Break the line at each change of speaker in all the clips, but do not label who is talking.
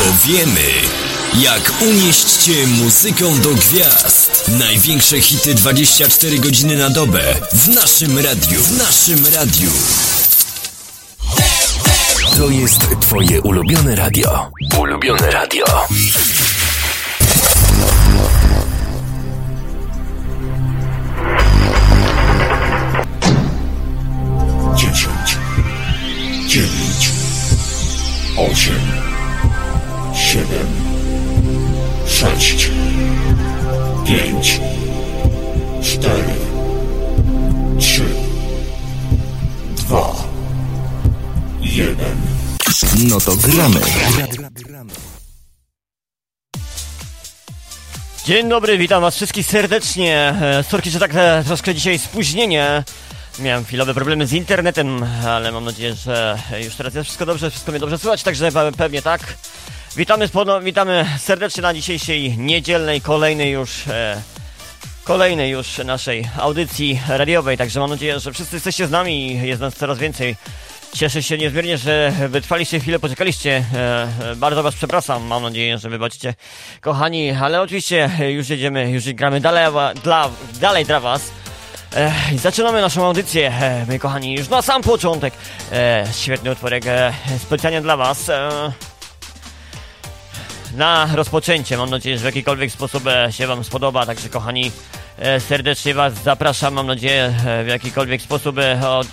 Bo wiemy, jak unieść Cię muzyką do gwiazd. Największe hity 24 godziny na dobę w naszym radiu. W naszym radiu. To jest Twoje ulubione radio. Ulubione radio.
dziesięć, dziewięć, osiem, siedem, sześć, pięć, cztery, trzy, dwa, jeden.
No to gramy.
Dzień dobry, witam was wszystkich serdecznie. E, Sorki, że tak e, troszkę dzisiaj spóźnienie. Miałem chwilowe problemy z internetem, ale mam nadzieję, że już teraz jest wszystko dobrze, wszystko mnie dobrze słychać, także pe- pewnie tak. Witamy, witamy serdecznie na dzisiejszej niedzielnej, kolejnej już, e, kolejnej już naszej audycji radiowej, także mam nadzieję, że wszyscy jesteście z nami i jest nas coraz więcej. Cieszę się niezmiernie, że wytrwaliście chwilę, poczekaliście. E, e, bardzo was przepraszam, mam nadzieję, że wybaczycie, kochani, ale oczywiście już jedziemy, już gramy dalej, dla, dalej dla was. E, zaczynamy naszą audycję, e, my kochani, już na sam początek. E, świetny utworek e, specjalnie dla was. E, na rozpoczęcie, mam nadzieję, że w jakikolwiek sposób e, się wam spodoba, także kochani, e, serdecznie was zapraszam, mam nadzieję, e, w jakikolwiek sposób od...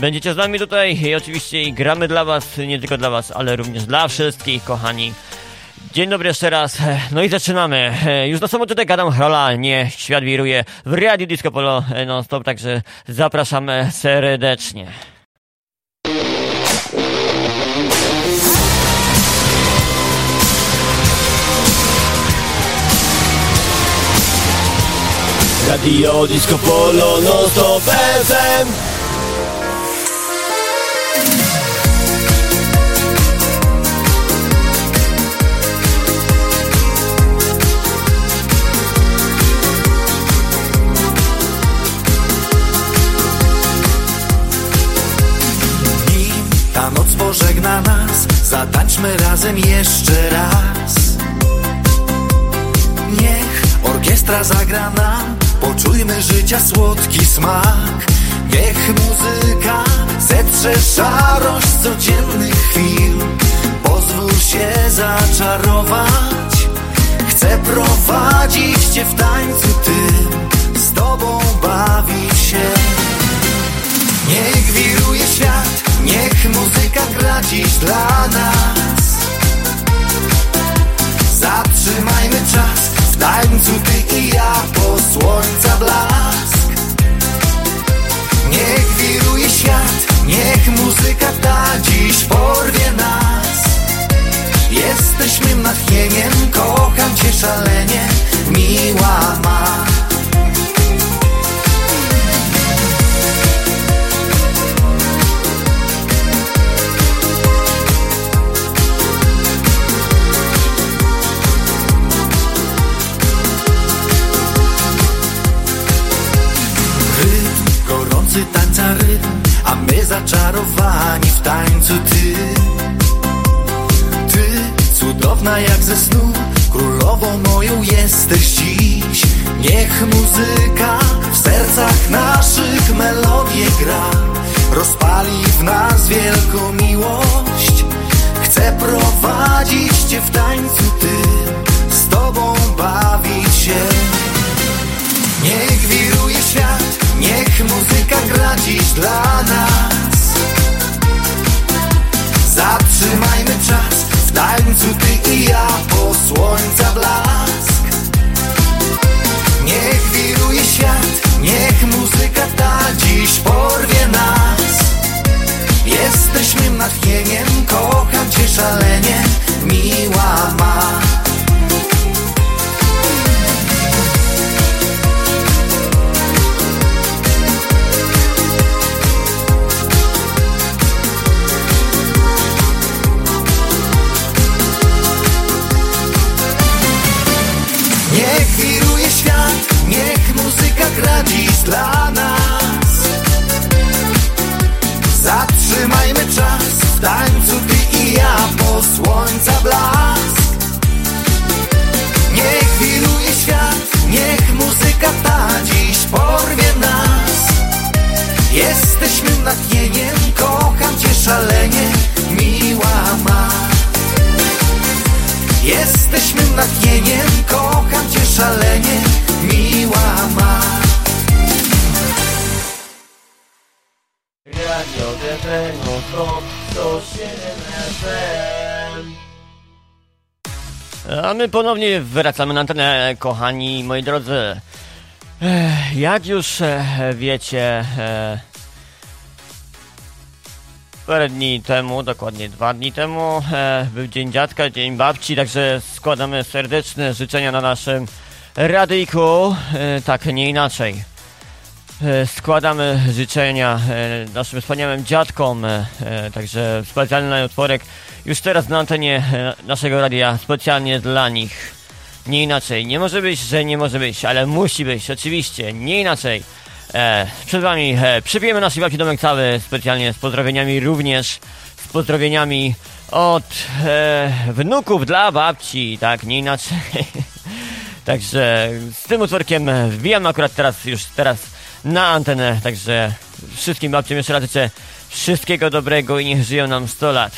Będziecie z nami tutaj i oczywiście gramy dla was, nie tylko dla was, ale również dla wszystkich, kochani. Dzień dobry jeszcze raz. No i zaczynamy. Już na sam początek gadam Hrola, nie świat wiruje w Radiu Disco Polo e, non-stop, także zapraszamy serdecznie. Radio Disco Polo non-stop FM
Nim ta noc pożegna nas, zatańczmy razem jeszcze raz. Niech orkiestra zagra nam, poczujmy życia słodki smak. Niech muzyka zetrze szarość codziennych chwil. Pozwól się zaczarować, chcę prowadzić cię w tańcu tym, z tobą bawić się. Niech wiruje świat, niech muzyka gra dziś dla nas. Zatrzymajmy czas, w tańcu ty i ja po słońca blask. Niech wiruje świat, niech muzyka ta dziś porwie nas. Jesteśmy natchnieniem, kocham cię szalenie, miła ma. Gorący tańca rytm, a my zaczarowani w tańcu ty. Ty, cudowna jak ze snu, królową moją jesteś dziś. Niech muzyka w sercach naszych melodię gra, rozpali w nas wielką miłość. Chcę prowadzić cię w tańcu ty, z tobą bawić się. Niech świat, niech muzyka gra dziś dla nas. Zatrzymajmy czas, w tańcu ty i ja po słońca blask. Niech wiruje świat, niech muzyka ta dziś porwie nas. Jesteśmy natchnieniem, kocham cię szalenie, miła ma. gratis dla nas. Zatrzymajmy czas w tańcu ty i ja po słońca blask. Niech wiruje świat, niech muzyka ta dziś porwie nas.
Jesteśmy nad jeniem, kocham cię szalenie, miła ma.
Jesteśmy nad jeniem, kocham cię szalenie, Radio DP, no stop, 107 FM. A my ponownie wracamy na antenę, kochani moi drodzy. Jak już e, wiecie, e, parę dni temu, dokładnie dwa dni temu, e, był Dzień Dziadka, Dzień Babci, także składamy serdeczne życzenia na naszym radyjku, tak nie inaczej. E, Składamy życzenia e, naszym wspaniałym dziadkom, e, także specjalny utworek już teraz na antenie naszego radia, specjalnie dla nich. Nie inaczej, nie może być, że nie może być, ale musi być, oczywiście, nie inaczej. Przed wami przypijemy naszej babci domek cały, specjalnie z pozdrowieniami również, z pozdrowieniami od wnuków dla babci, tak, nie inaczej. Także z tym utworkiem wbijam akurat teraz, już teraz na antenę, także wszystkim babciom jeszcze raz życzę wszystkiego dobrego i niech żyją nam 100 lat.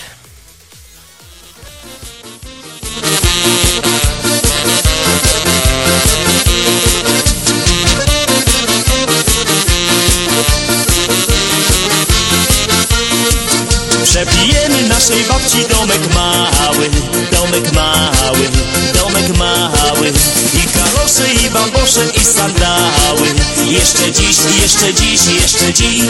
Naszej babci domek mały, domek mały, domek mały. I kalosze, i babosze, i sandały. Jeszcze dziś, jeszcze dziś, jeszcze dziś.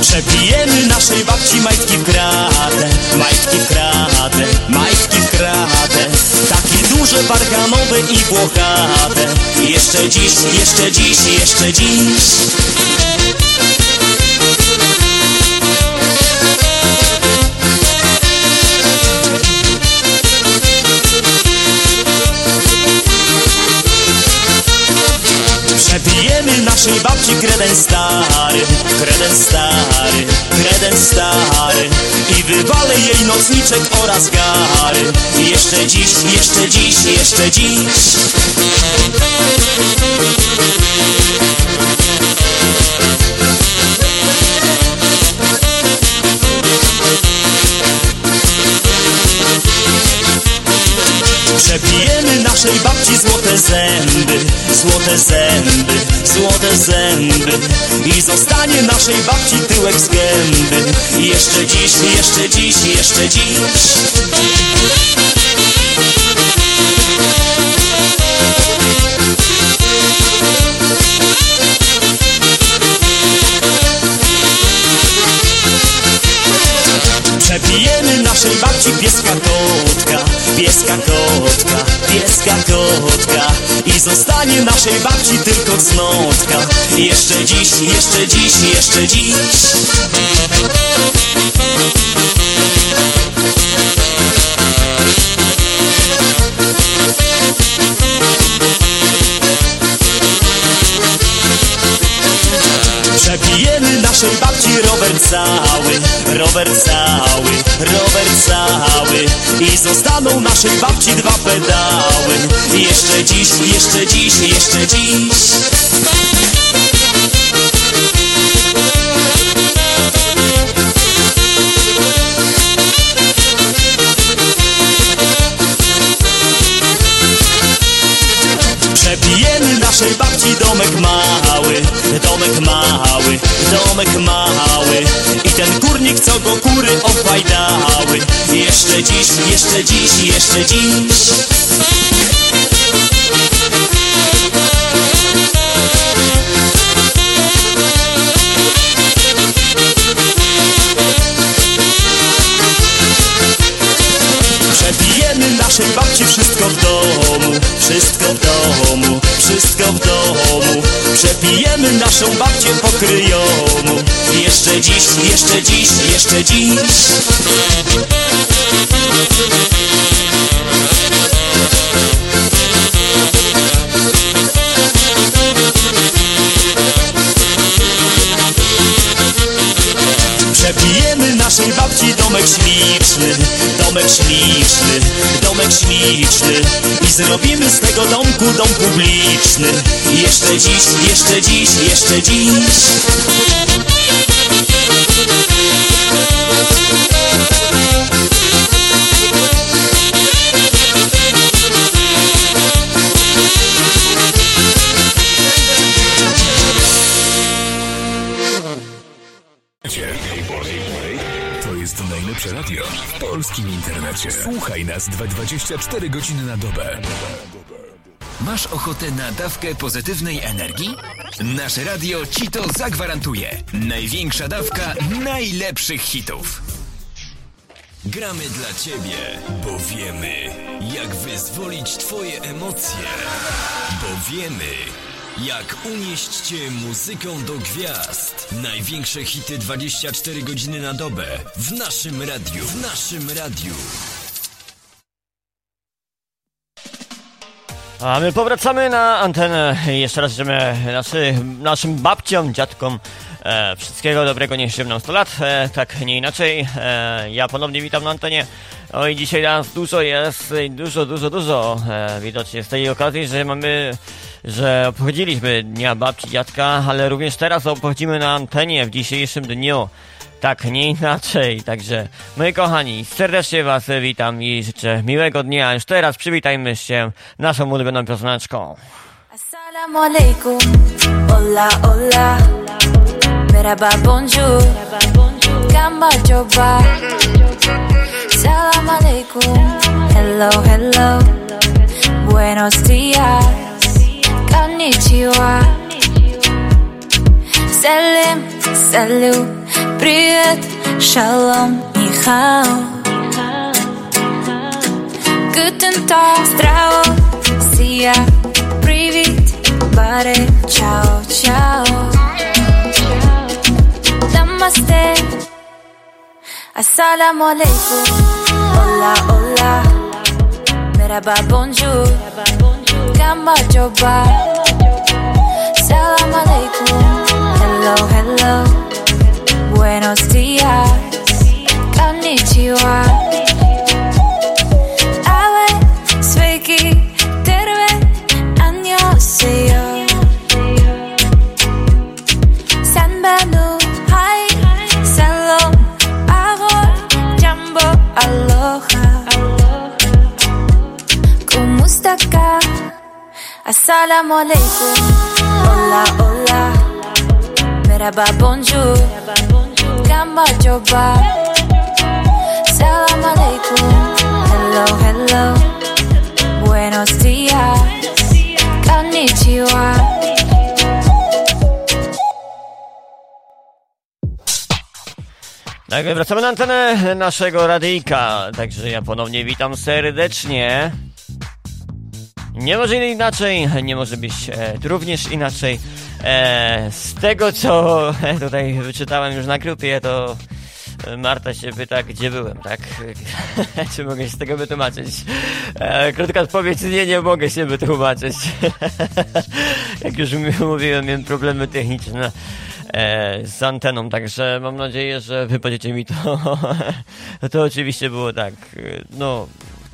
Przebijemy naszej babci majtki w kratę, majtki w kratę, majtki w kratę Takie duże, parkanowe i włochate Jeszcze dziś, jeszcze dziś, jeszcze dziś Naszej babci kredens stary, kredens stary, kredens stary. I wywalę jej nocniczek oraz gary. Jeszcze dziś, jeszcze dziś, jeszcze dziś Naszej babci złote zęby, złote zęby, złote zęby. I zostanie naszej babci tyłek z gęby. Jeszcze dziś, jeszcze dziś, jeszcze dziś. Przebijemy naszej babci pieska kotka, pieska kotka, pieska kotka I zostanie naszej babci tylko cnotka. Jeszcze dziś, jeszcze dziś, jeszcze dziś. Przebijemy naszej babci rower cały, rower cały, rower cały. I zostaną naszej babci dwa pedały. Jeszcze dziś, jeszcze dziś, jeszcze dziś. Przebijemy naszej babci domek mały, domek mały, domek mały. I ten kurnik, co go kury opajdały. Jeszcze dziś, jeszcze dziś, jeszcze dziś. Przebijemy naszej babci wszystko w domu, wszystko w domu, wszystko w domu Przepijemy naszą babcię pokryjomu Jeszcze dziś, jeszcze dziś, jeszcze dziś. Przebijemy naszej babci domek śliczny, domek śliczny, śliczny I zrobimy z tego domku dom publiczny. Jeszcze dziś, jeszcze dziś, jeszcze dziś
polskim internecie. Słuchaj nas 24 godziny na dobę.
Masz ochotę na dawkę pozytywnej energii? Nasze radio ci to zagwarantuje. Największa dawka najlepszych hitów. Gramy dla ciebie, bo wiemy, jak wyzwolić twoje emocje. Bo wiemy, jak unieść cię muzyką do gwiazd. Największe hity 24 godziny na dobę. W naszym radiu. W naszym radiu.
A my powracamy na antenę. Jeszcze raz życzymy naszy, naszym babciom, dziadkom e, wszystkiego dobrego, niech żyją nam 100 lat. E, tak, nie inaczej. E, ja ponownie witam na antenie. Oj, dzisiaj nas dużo jest, dużo, dużo, dużo. E, widocznie z tej okazji, że mamy, że obchodziliśmy Dnia Babci, Dziadka, ale również teraz obchodzimy na antenie w dzisiejszym dniu. Tak, nie inaczej. Także, moi kochani, serdecznie Was witam i życzę miłego dnia. Już teraz przywitajmy się naszą ulubioną pioseneczką.
Assalamu alaikum, hola hola, merhaba bonjour, gamba joba. Salam alaikum, hello hello, buenos dias, konnichiwa. Salam, salut, привет, shalom, ni hao. Guten Tag, zdravo, sia, привет, bare, ciao, ciao. Namaste, assalamu alaikum, hola, hola, merhaba, bonjour, gamba joba, salam alaikum, hello, hello, buenos dias, konnichiwa. Ale, sveiki, terve, annyeonghaseyo. Sanbanu, hi, salam, ahoj, jambo, aloha. Kumusta Assalamu alaikum, hola, hola, merhaba, bonjour, gamba joba. Alaikum, hello, hello, buenos dias, konnichiwa.
Tak, wracamy na antenę naszego radyjka. Także ja ponownie witam serdecznie. Nie może inaczej, nie może być e, również inaczej. E, z tego, co e, tutaj wyczytałem już na grupie, to Marta się pyta, gdzie byłem, tak? Czy mogę się z tego wytłumaczyć? E, krótka odpowiedź, nie, nie mogę się wytłumaczyć. Jak już mówiłem, miałem problemy techniczne e, z anteną, także mam nadzieję, że wypowiecie mi to. to oczywiście było tak, no,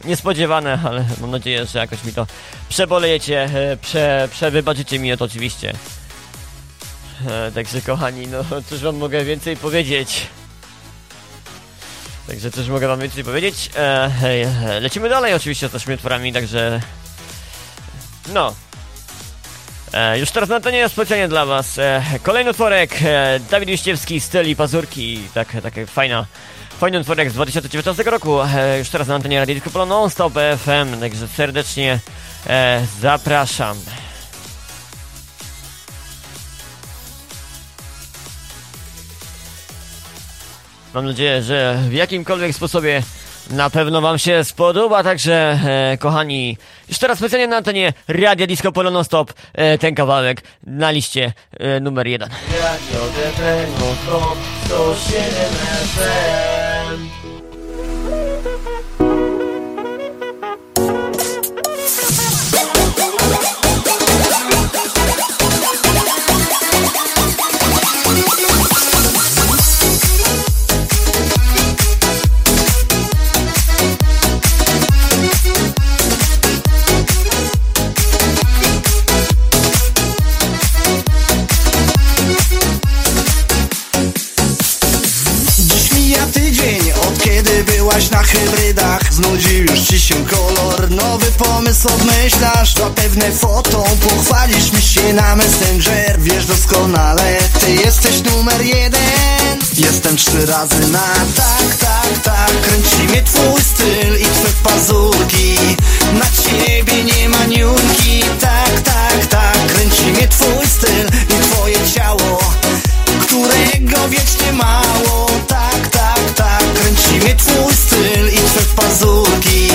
niespodziewane, ale mam nadzieję, że jakoś mi to przebolejecie, e, prze, przewybaczycie mi to oczywiście. E, także kochani, no cóż wam mogę więcej powiedzieć. Także cóż mogę wam więcej powiedzieć. E, e, lecimy dalej oczywiście z utworami, także... No, E, już teraz na to nie jest specjalnie dla was. E, kolejny utworek, Dawid Wiściewski, styl i pazurki. Tak, taka fajna, fajny z 2019 roku. E, już teraz na antenie Radio Disco Non-Stop FM, także serdecznie e, zapraszam. Mam nadzieję, że w jakimkolwiek sposobie na pewno wam się spodoba, także e, kochani, już teraz specjalnie na antenie Radia Disco Polo Non Stop e, ten kawałek na liście e, numer jeden. Radio
ci się kolor Nowy pomysł obmyślasz. Zapewne fotą Pochwalisz mi się na Messenger. Wiesz doskonale, ty jesteś numer jeden. Jestem trzy razy na tak, tak, tak. Kręci mnie twój styl i twe pazurki. Na ciebie nie ma niunki. Tak, tak, tak. Kręci mnie twój styl i twoje ciało Którego wiecznie mało. Tak, tak Mnie twój styl i twe pazurki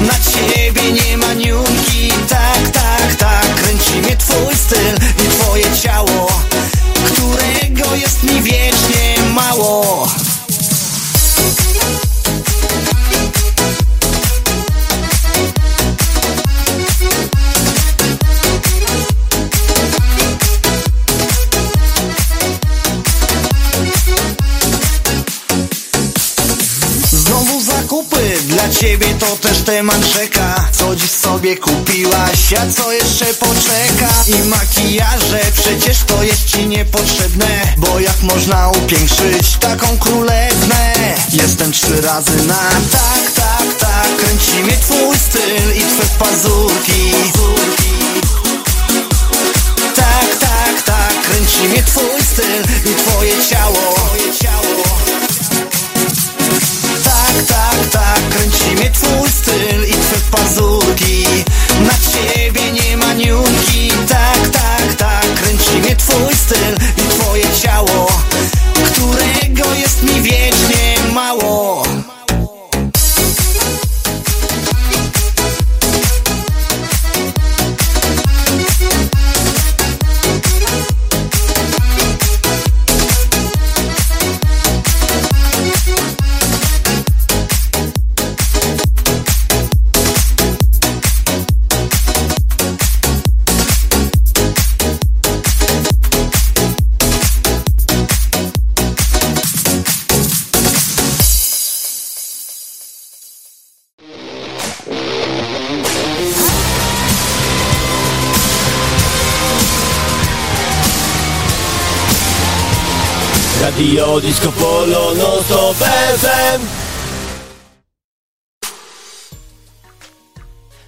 Na ciebie nie ma niunki. Tak, tak, tak Kręci mnie twój styl i twoje ciało Którego jest mi wiecznie mało ciebie to też temat rzeka. Co dziś sobie kupiłaś, a co jeszcze poczeka? I makijaże przecież to jest ci niepotrzebne Bo jak można upiększyć taką królewnę? Jestem trzy razy na tak, tak, tak Kręci mnie twój styl i twe pazurki. Tak, tak, tak Kręci mnie twój styl i twoje ciało tak, Kręci mnie twój styl i twe pazurki. Na ciebie nie ma niunki Tak, tak, tak Kręci mnie twój styl i twoje ciało Którego jest mi wiecznie
Radio Disco Polo, no to FM.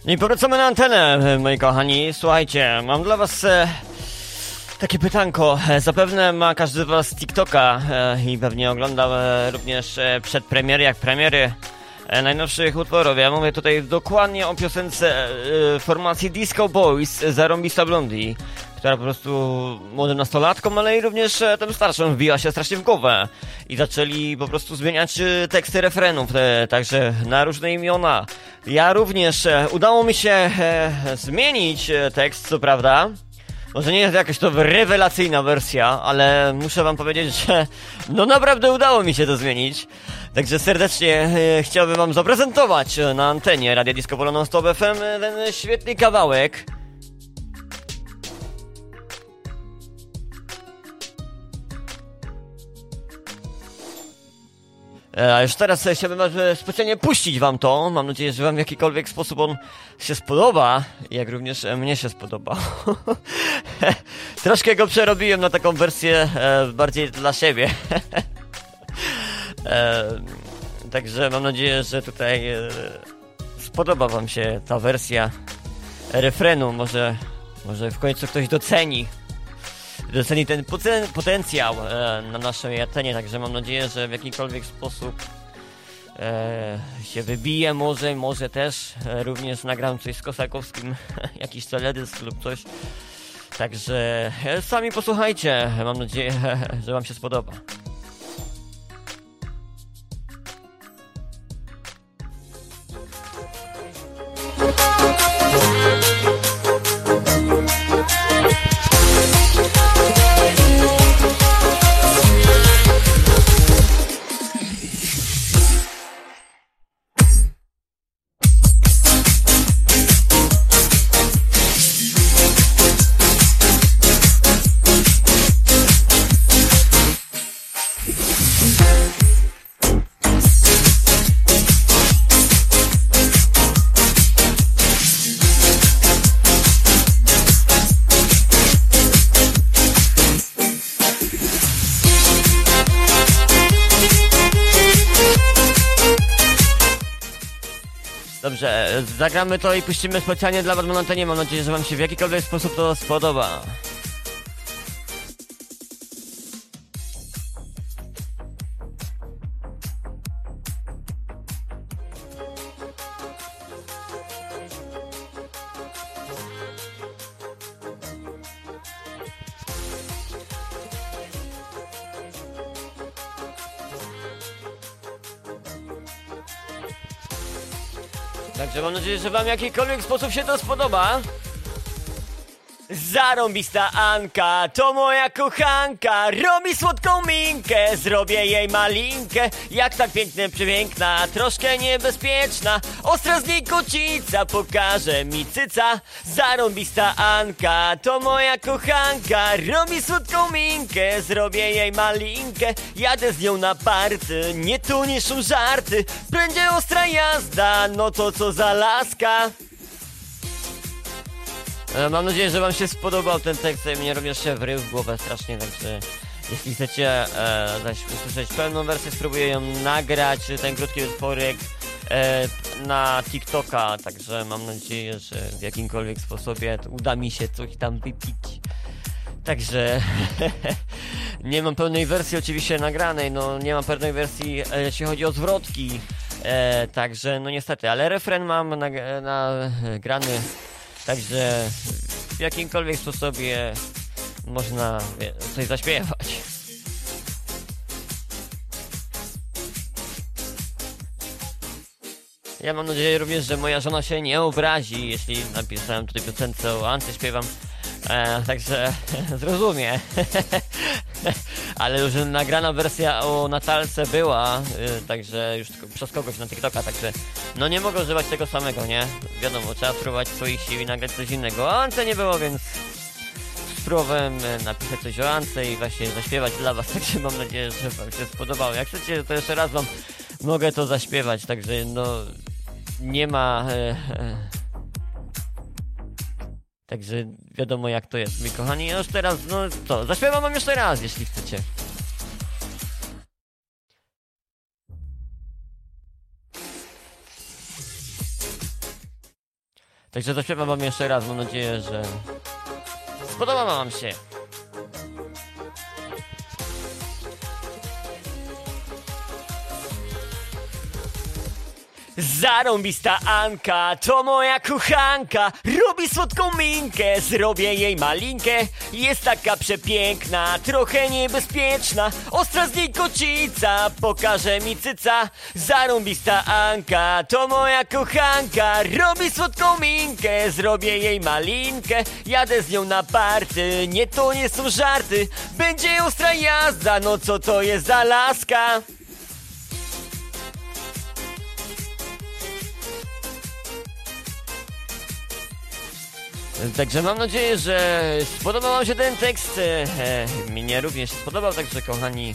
No i powracamy na antenę, moi kochani. Słuchajcie, mam dla was e, takie pytanko. E, Zapewne ma każdy z was TikToka e, i pewnie oglądał również przed premiery, jak premiery najnowszych utworów. Ja mówię tutaj dokładnie o piosence e, formacji Disco Boys Zarąbista Blondie, która po prostu młodym nastolatkom, ale i również e, tym starszym wbiła się strasznie w głowę i zaczęli po prostu zmieniać e, teksty refrenów, e, także na różne imiona. Ja również e, udało mi się e, zmienić e, tekst, co prawda. Może nie jest jakaś to rewelacyjna wersja, ale muszę wam powiedzieć, że no naprawdę udało mi się to zmienić. Także serdecznie e, chciałbym wam zaprezentować e, na antenie Radia Disco Polo Non Stop FM e, ten świetny kawałek. A już teraz e, chciałbym e, specjalnie puścić wam to. Mam nadzieję, że wam w jakikolwiek sposób on się spodoba, jak również e, mnie się spodoba. Troszkę go przerobiłem na taką wersję e, bardziej dla siebie. e, także mam nadzieję, że tutaj e, spodoba wam się ta wersja refrenu. Może, może w końcu ktoś doceni doceni ten poten potencjał e, na naszej antenie, także mam nadzieję, że w jakikolwiek sposób e, się wybije, może, może też e, również nagram coś z Kosakowskim, jakiś teledysk lub coś. Także sami posłuchajcie, mam nadzieję, że wam się spodoba. Zagramy to i puścimy specjalnie dla Was na antenie. Mam nadzieję, że Wam się w jakikolwiek sposób to spodoba. Że wam w jakikolwiek sposób się to spodoba. Zarąbista Anka, to moja kochanka. Robi słodką minkę, zrobię jej malinkę. Jak tak pięknie przepiękna, troszkę niebezpieczna. Ostra z niej kocica, pokaże mi cyca. Zarąbista Anka, to moja kochanka. Robi słodką minkę, zrobię jej malinkę. Jadę z nią na party, nie tu są żarty. Będzie ostra jazda, no to co za laska E, Mam nadzieję, że wam się spodobał ten tekst i mnie również się wrył w głowę strasznie, także jeśli chcecie e, zaś usłyszeć pełną wersję, spróbuję ją nagrać, ten krótki utworek e, na TikToka, także mam nadzieję, że w jakimkolwiek sposobie uda mi się coś tam wypić. Także nie mam pełnej wersji oczywiście nagranej, no nie mam pełnej wersji e, jeśli chodzi o zwrotki, e, także no niestety, ale refren mam nagrany na, Także w jakimkolwiek sposobie można coś zaśpiewać. Ja mam nadzieję również, że moja żona się nie obrazi, jeśli napisałem tutaj piosence o Anty śpiewam. E, także zrozumie. Ale już nagrana wersja o Natalce była, y, także już przez kogoś na TikToka, także no nie mogę używać tego samego, nie? Wiadomo, trzeba spróbować swoich sił i nagrać coś innego. O Ance nie było, więc spróbowałem e, napisać coś o Ance i właśnie zaśpiewać dla was, także mam nadzieję, że wam się spodobało. Jak chcecie, to jeszcze raz wam mogę to zaśpiewać, także no nie ma... E, e, Także wiadomo jak to jest, mi kochani. Już teraz, no co, zaśpiewam wam jeszcze raz, jeśli chcecie. Także zaśpiewam wam jeszcze raz, mam nadzieję, że spodoba wam się. Zarąbista Anka, to moja kochanka Robi słodką minkę, zrobię jej malinkę. Jest taka przepiękna, trochę niebezpieczna. Ostra z niej kocica, pokaże mi cyca. Zarąbista Anka, to moja kochanka Robi słodką minkę, zrobię jej malinkę. Jadę z nią na party, nie to nie są żarty. Będzie ostra jazda, no co to jest za laska? Także mam nadzieję, że spodobał Wam się ten tekst. E, e, mnie również spodobał, także kochani.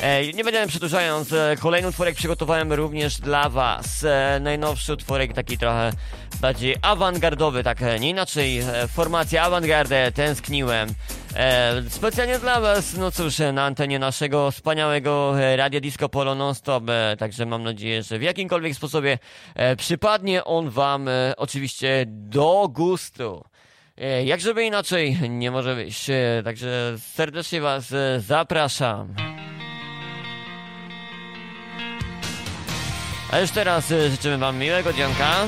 E, nie będziemy przedłużając, e, kolejny utworek przygotowałem również dla Was. E, najnowszy utworek, taki trochę bardziej awangardowy, tak e, nie inaczej. Formacja awangardę, tęskniłem. Specjalnie dla Was, no cóż, na antenie naszego wspaniałego Radia Disco Polo Non-Stop. E, także mam nadzieję, że w jakimkolwiek sposobie przypadnie on Wam oczywiście do gustu. E, Jak żeby inaczej nie może być. E, Także serdecznie Was e, zapraszam. A już teraz życzymy Wam miłego dzionka.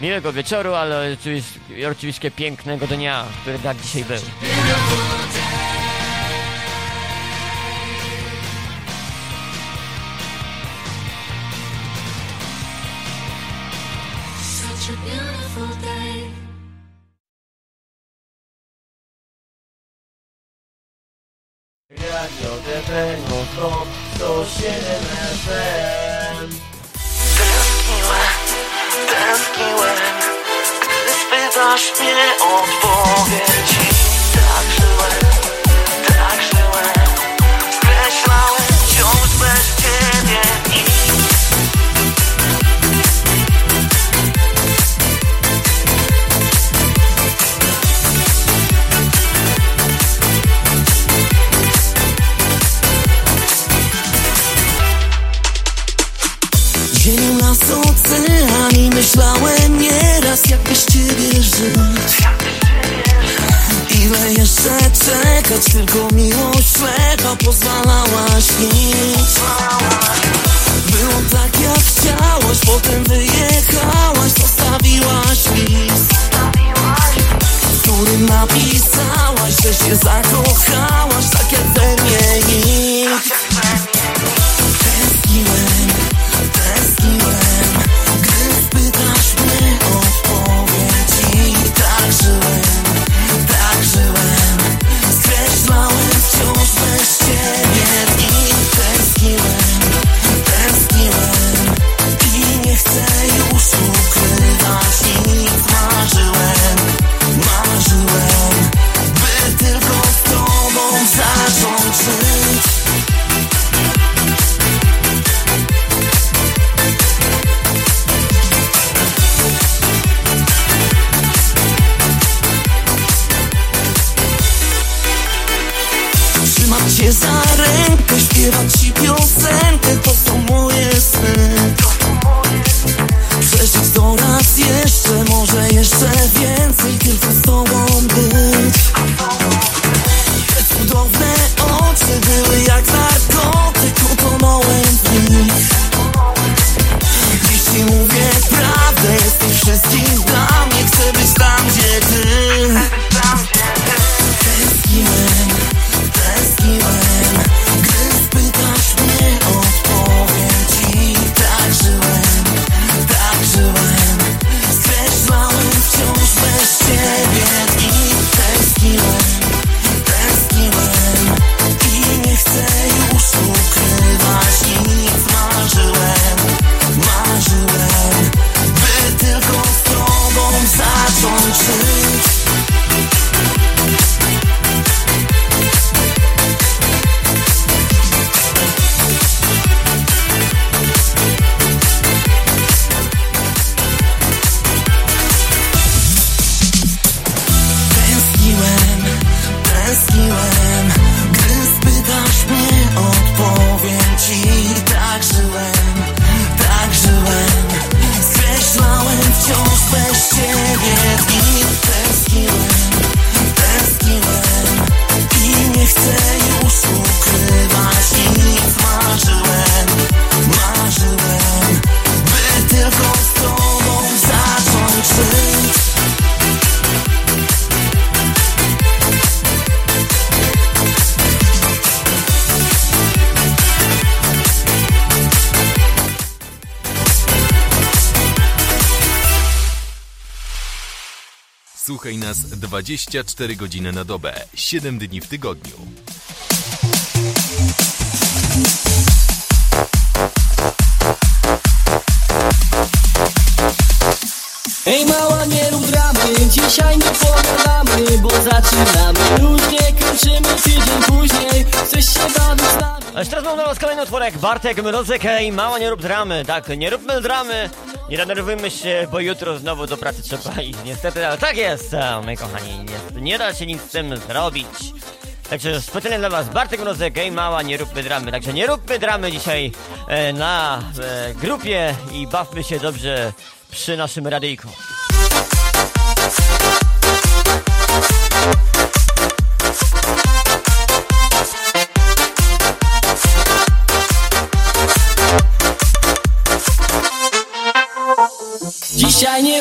Miłego wieczoru, ale oczywiście, oczywiście pięknego dnia, który tak dzisiaj był. Radio DB, no to 107 FM.
Tęskniłem, tęskniłem Gdy spytasz mnie odpowiem
czekać, tylko miłość ślepa pozwalałaś nic
Słuchaj nas 24 godziny na dobę, 7 dni w tygodniu.
Ej mała, nie rób dramy, dzisiaj nie pogadamy Bo zaczynamy, już nie kończymy tydzień później Chcesz się bawić z nami?
A już teraz mam dla was kolejny utworek Bartek Mrozek, ej, mała nie rób dramy. Tak, nie róbmy dramy Nie denerwujmy się, bo jutro znowu do pracy trzeba iść Niestety, ale tak jest, a, my kochani niestety, Nie da się nic z tym zrobić. Także specjalnie dla was Bartek Mrozek, ej mała, nie róbmy dramy. Także nie róbmy dramy dzisiaj e, na e, grupie I bawmy się dobrze przy naszym radyjku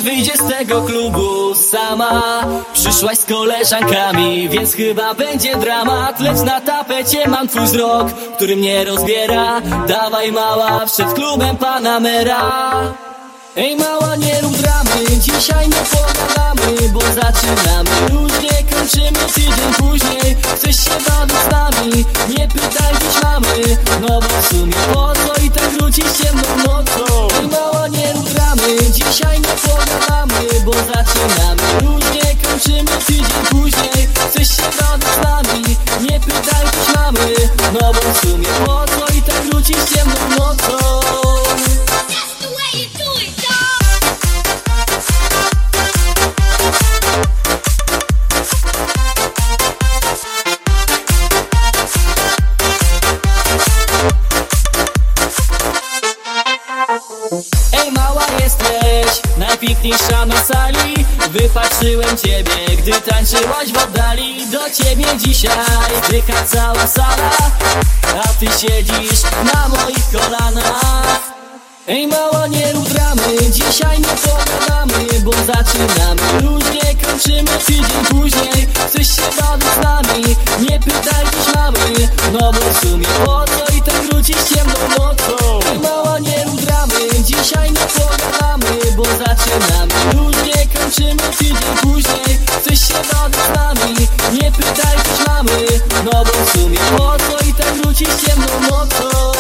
wyjdzie z tego klubu sama. Przyszłaś z koleżankami, więc chyba będzie dramat. Lecz na tapecie mam twój wzrok, który mnie rozbiera. Dawaj mała, przed klubem Panamera Ej mała, nie rób dramy, dzisiaj nie pogadamy Bo zaczynamy, już nie kończymy tydzień później. Chcesz się bawić z nami, nie pytaj dziś mamy. No bo w sumie po co i tak wrócić ciemną nocą Ej mała, nie rób dramy, dzisiaj nie pogadamy Bo zaczynamy, już nie kończymy tydzień później. Chcesz się bawić z nami, nie pytaj dziś mamy. No bo w sumie po co i tak wrócić ciemną nocą sali. Wypatrzyłem ciebie, gdy tańczyłaś w oddali. Do ciebie dzisiaj dycha cała sala. A ty siedzisz na moich kolanach. Ej mała nie rób dramy, dzisiaj nie pogadamy Bo zaczynamy, luźnie kończymy tydzień później Chcesz się bawić z nami, nie pytaj dziś mamy. No bo w sumie po co i tak wrócisz ciemną nocą? Ej mała nie rób dramy, dzisiaj nie pogadamy Bo zaczynamy, luźnie kończymy tydzień później Chcesz się bawić z nami, nie pytaj dziś mamy. No bo w sumie po co i tak wrócisz ciemną nocą?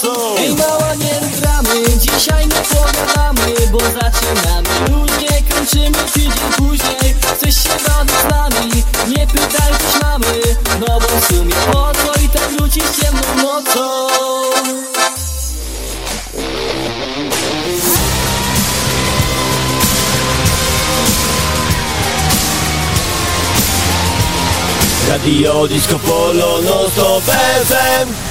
co? Ej mała nie gramy, dzisiaj nie pogadamy Bo zaczynamy. Już nie kończymy tydzień później Chcesz się bawić z nami, nie pytaj coś mamy No bo w sumie po co i tak wrócisz ciemną nocą?
Radio Disco Polo, no to
BFM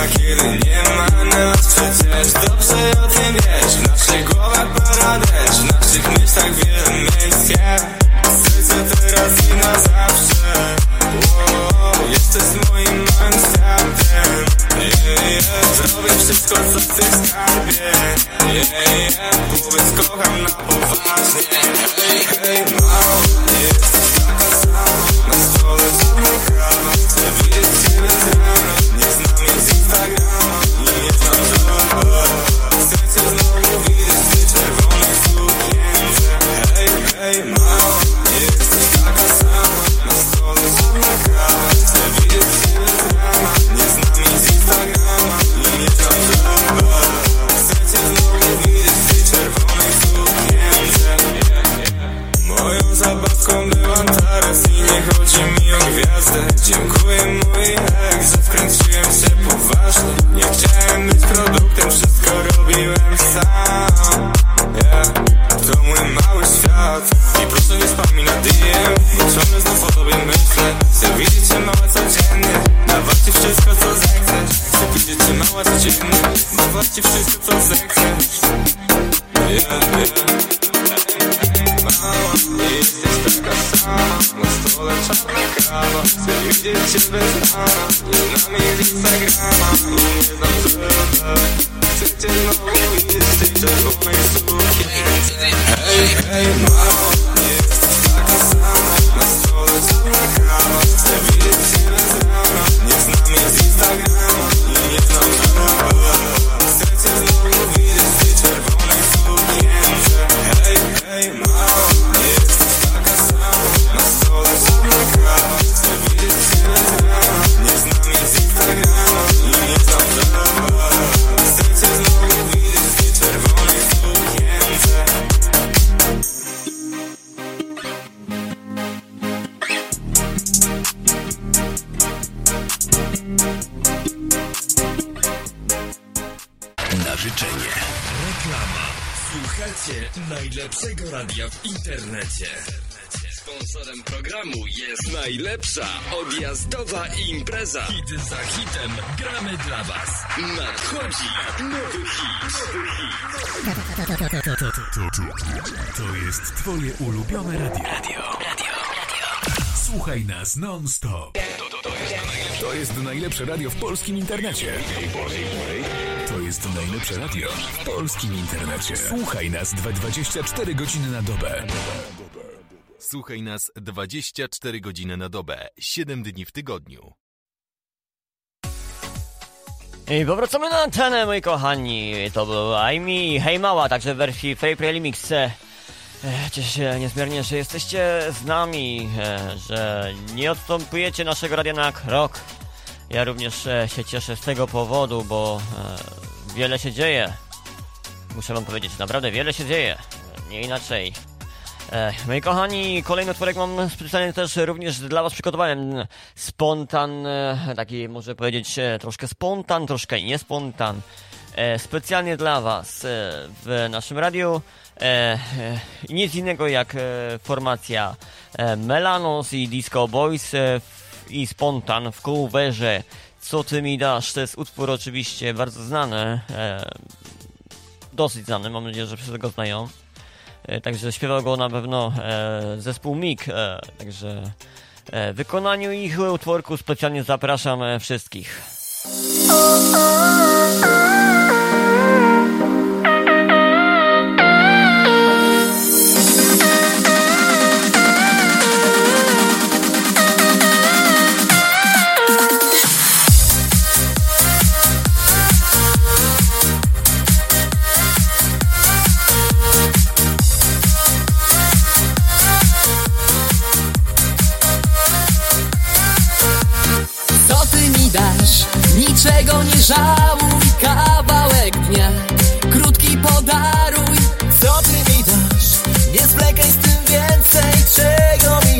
I get it. To
jest
twoje ulubione radio.
Radio, radio, radio.
Słuchaj nas non-stop. To jest najlepsze radio w polskim internecie. To jest najlepsze radio w polskim internecie. Słuchaj nas 24 godziny na dobę.
Słuchaj nas 24 godziny na dobę, 7 dni w tygodniu.
I powracamy na antenę, moi kochani. To był Aimi Hej Mała, także w wersji Play Remix. E, Cieszę się niezmiernie, że jesteście z nami, e, że nie odstępujecie naszego radia na krok. Ja również e, się cieszę z tego powodu, bo wiele się dzieje. Muszę wam powiedzieć, naprawdę wiele się dzieje. Nie inaczej. E, moi kochani, kolejny utworek mam specjalnie też również dla was przygotowałem. Spontan, e, taki może powiedzieć e, troszkę spontan, troszkę niespontan. Specjalnie dla was w naszym radiu. Nic innego jak formacja Melanos i Disco Boys i Spontan w coverze Co ty mi dasz? To jest utwór oczywiście bardzo znany. Dosyć znany, mam nadzieję, że wszyscy go znają. E, Także śpiewał go na pewno e, zespół MIG. E, także w wykonaniu ich utworku specjalnie zapraszam wszystkich.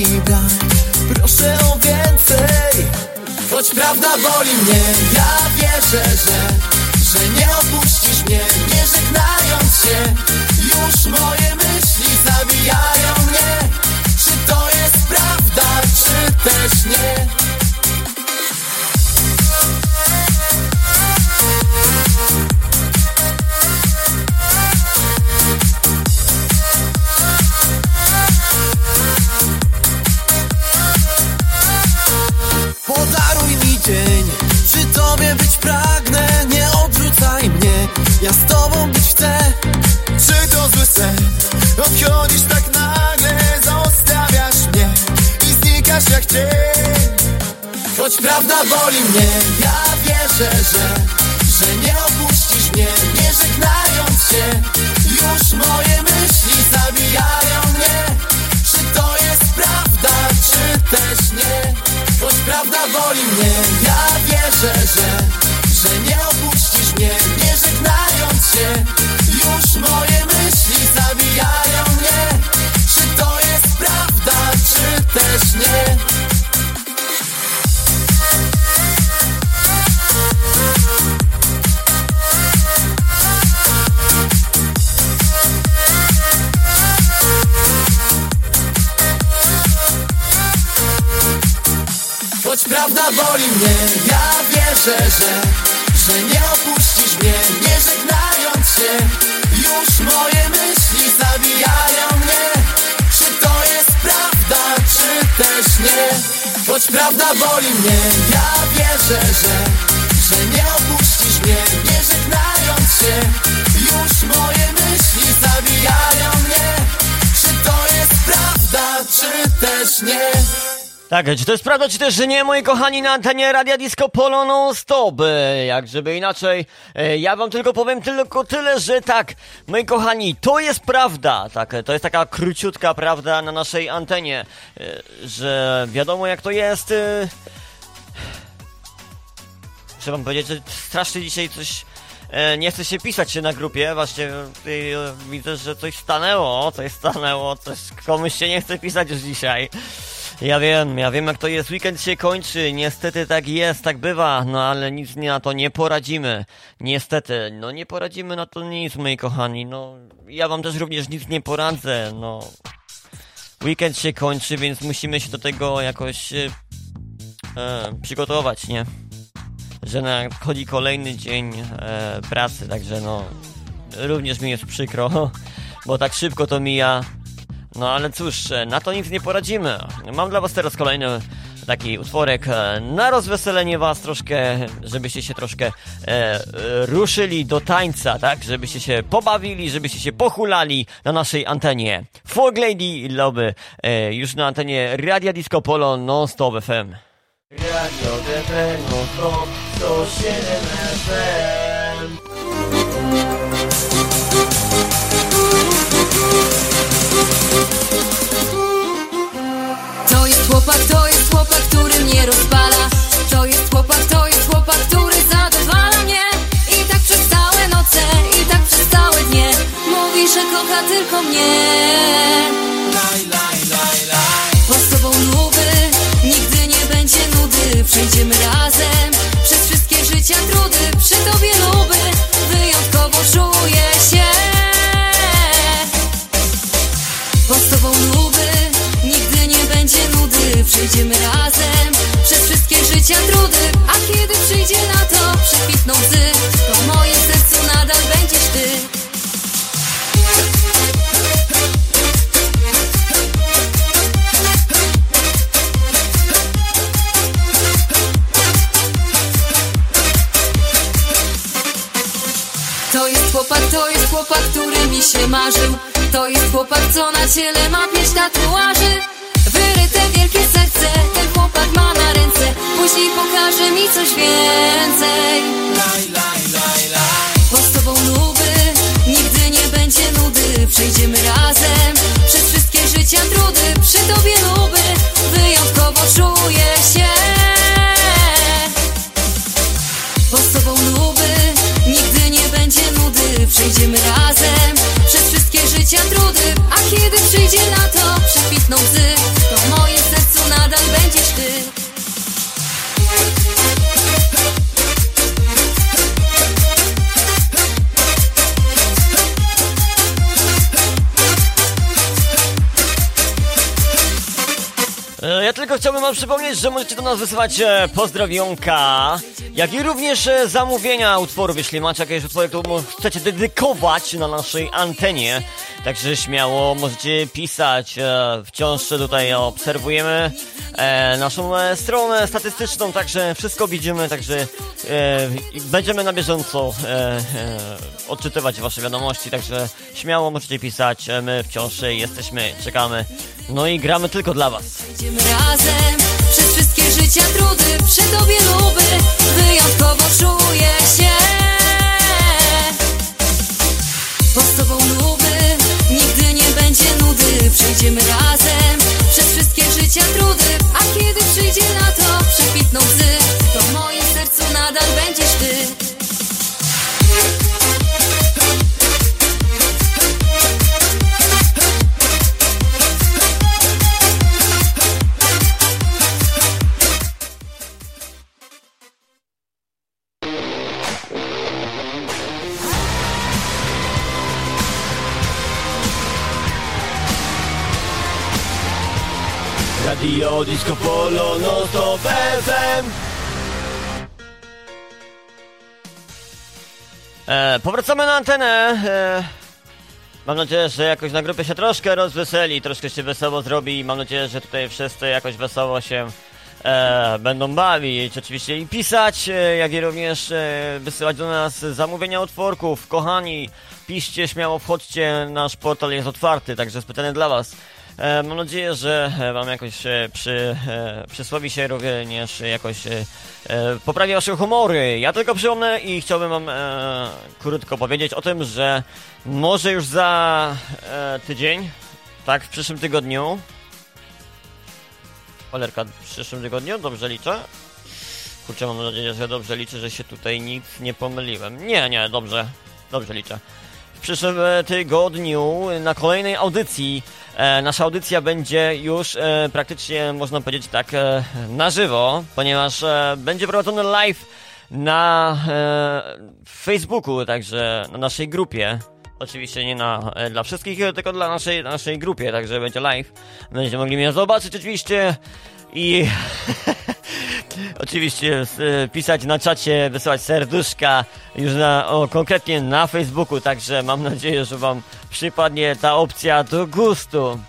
Brak? Proszę o więcej Choć prawda boli mnie Ja wierzę, że Że nie opuścisz mnie Nie żegnając się Już moje myśli zabijają mnie Czy to jest prawda, czy też nie?
Pragnę Nie odrzucaj mnie, ja z tobą być chcę. Czy to zły sen? Odchodzisz tak nagle, zostawiasz mnie I znikasz jak cień.
Choć prawda boli mnie, ja wierzę, że Że nie opuścisz mnie, nie żegnając się Już moje myśli zabijają mnie. Czy to jest prawda, czy też nie? Choć prawda boli mnie, ja wierzę, że Że nie opuścisz mnie, nie żegnając się. Już moje Choć prawda boli mnie, ja wierzę, że Że nie opuścisz mnie, nie żegnając się. Już moje myśli zabijają mnie. Czy to jest prawda, czy też nie? Choć prawda boli mnie, ja wierzę, że Że nie opuścisz mnie, nie żegnając się. Już moje myśli zabijają mnie. Czy to jest prawda, czy też nie
Tak, czy to jest prawda, czy też że nie, moi kochani, na antenie Radia Disco Polo non stop? E, Jak żeby inaczej, e, ja wam tylko powiem tylko tyle, że tak, moi kochani, to jest prawda, tak, e, to jest taka króciutka prawda na naszej antenie, e, że wiadomo jak to jest. e, Muszę wam powiedzieć, że strasznie dzisiaj coś e, nie chce się pisać na grupie, właśnie tutaj, e, widzę, że coś stanęło, coś stanęło, coś komuś się nie chce pisać już dzisiaj. Ja wiem, ja wiem jak to jest, weekend się kończy, niestety tak jest, tak bywa, no ale nic na to nie poradzimy. Niestety, no nie poradzimy na to nic, moi kochani, no ja wam też również nic nie poradzę, no. weekend się kończy, więc musimy się do tego jakoś e, e, przygotować, nie? Że nadchodzi kolejny dzień e, pracy, także no również mi jest przykro, bo tak szybko to mija. No ale cóż, na to nic nie poradzimy. Mam dla was teraz kolejny taki utworek e, na rozweselenie was troszkę, żebyście się troszkę e, ruszyli do tańca, tak? Żebyście się pobawili, żebyście się pochulali na naszej antenie. Fog Lady Love e, już na antenie Radia Disco Polo non-stop FM. Radio DP non-stop 107 FM.
To jest chłopak, to jest chłopak, który mnie rozpala. To jest chłopak, to jest chłopak, który zadowala mnie. I tak przez całe noce, i tak przez całe dnie Mówi, że kocha tylko mnie. Tobą luby, nigdy nie będzie nudy. Przejdziemy razem przez wszystkie życia trudy. Przy tobie luby, Przejdziemy razem przez wszystkie życia trudy A kiedy przyjdzie na to przekwitną łzy To w moim sercu nadal będziesz ty. To jest chłopak, to jest chłopak, który mi się marzył To jest chłopak, co na ciele ma pięć tatuaży Wyryte wielkie serce, ten chłopak ma na ręce. Później pokaże mi coś więcej. Bo z tobą luby, nigdy nie będzie nudy. Przejdziemy razem przez wszystkie życia trudy. Przy tobie luby, wyjątkowo czuję się. Bo z tobą luby, nigdy nie będzie nudy. Przejdziemy razem przez wszystkie życia trudy. A kiedy przyjdzie na to przekwitną łzy To w
Ja tylko chciałbym wam przypomnieć, że możecie do nas wysyłać e, pozdrowionka, jak i również e, zamówienia utworów, jeśli macie jakieś utwory, które chcecie dedykować na naszej antenie. Także śmiało możecie pisać. E, Wciąż tutaj obserwujemy naszą stronę statystyczną, także wszystko widzimy, także będziemy na bieżąco odczytywać wasze wiadomości, także śmiało możecie pisać. My wciąż jesteśmy, czekamy. No i gramy tylko dla was.
Razem. Przez wszystkie życia trudy Przy tobie luby, wyjątkowo czuję się. Bo z tobą luby, nigdy nie będzie nudy. Przejdziemy razem. Przez wszystkie życia trudy A kiedy przyjdzie na to przekwitną łzy To w moim sercu nadal będziesz ty
Radio Disco Polo, no to FM. E, powracamy na antenę. E, mam nadzieję, że jakoś na grupie się troszkę rozweseli, troszkę się wesoło zrobi. Mam nadzieję, że tutaj wszyscy jakoś wesoło się e, będą bawić. Oczywiście i pisać, e, jak i również e, wysyłać do nas zamówienia utworków. Kochani, piszcie śmiało, wchodźcie. Nasz portal jest otwarty, także specjalnie dla Was. E, mam nadzieję, że e, Wam jakoś e, przy, przysłowi się również jakoś poprawi Wasze humory. Ja tylko przypomnę i chciałbym Wam krótko powiedzieć o tym, że może już za tydzień, tak, w przyszłym tygodniu, Olerka, w przyszłym tygodniu, dobrze liczę? Kurczę, mam nadzieję, że dobrze liczę, że się tutaj nic nie pomyliłem. Nie, nie, dobrze, dobrze liczę. W przyszłym e, tygodniu na kolejnej audycji e, nasza audycja będzie już e, praktycznie, można powiedzieć tak, na żywo, ponieważ będzie prowadzony live na Facebooku, także na naszej grupie Oczywiście nie na, dla wszystkich, tylko dla naszej, naszej grupie, także będzie live. Będziecie mogli mnie zobaczyć oczywiście i oczywiście e, pisać na czacie, wysyłać serduszka już na, o, konkretnie na Facebooku, także mam nadzieję, że wam przypadnie ta opcja do gustu.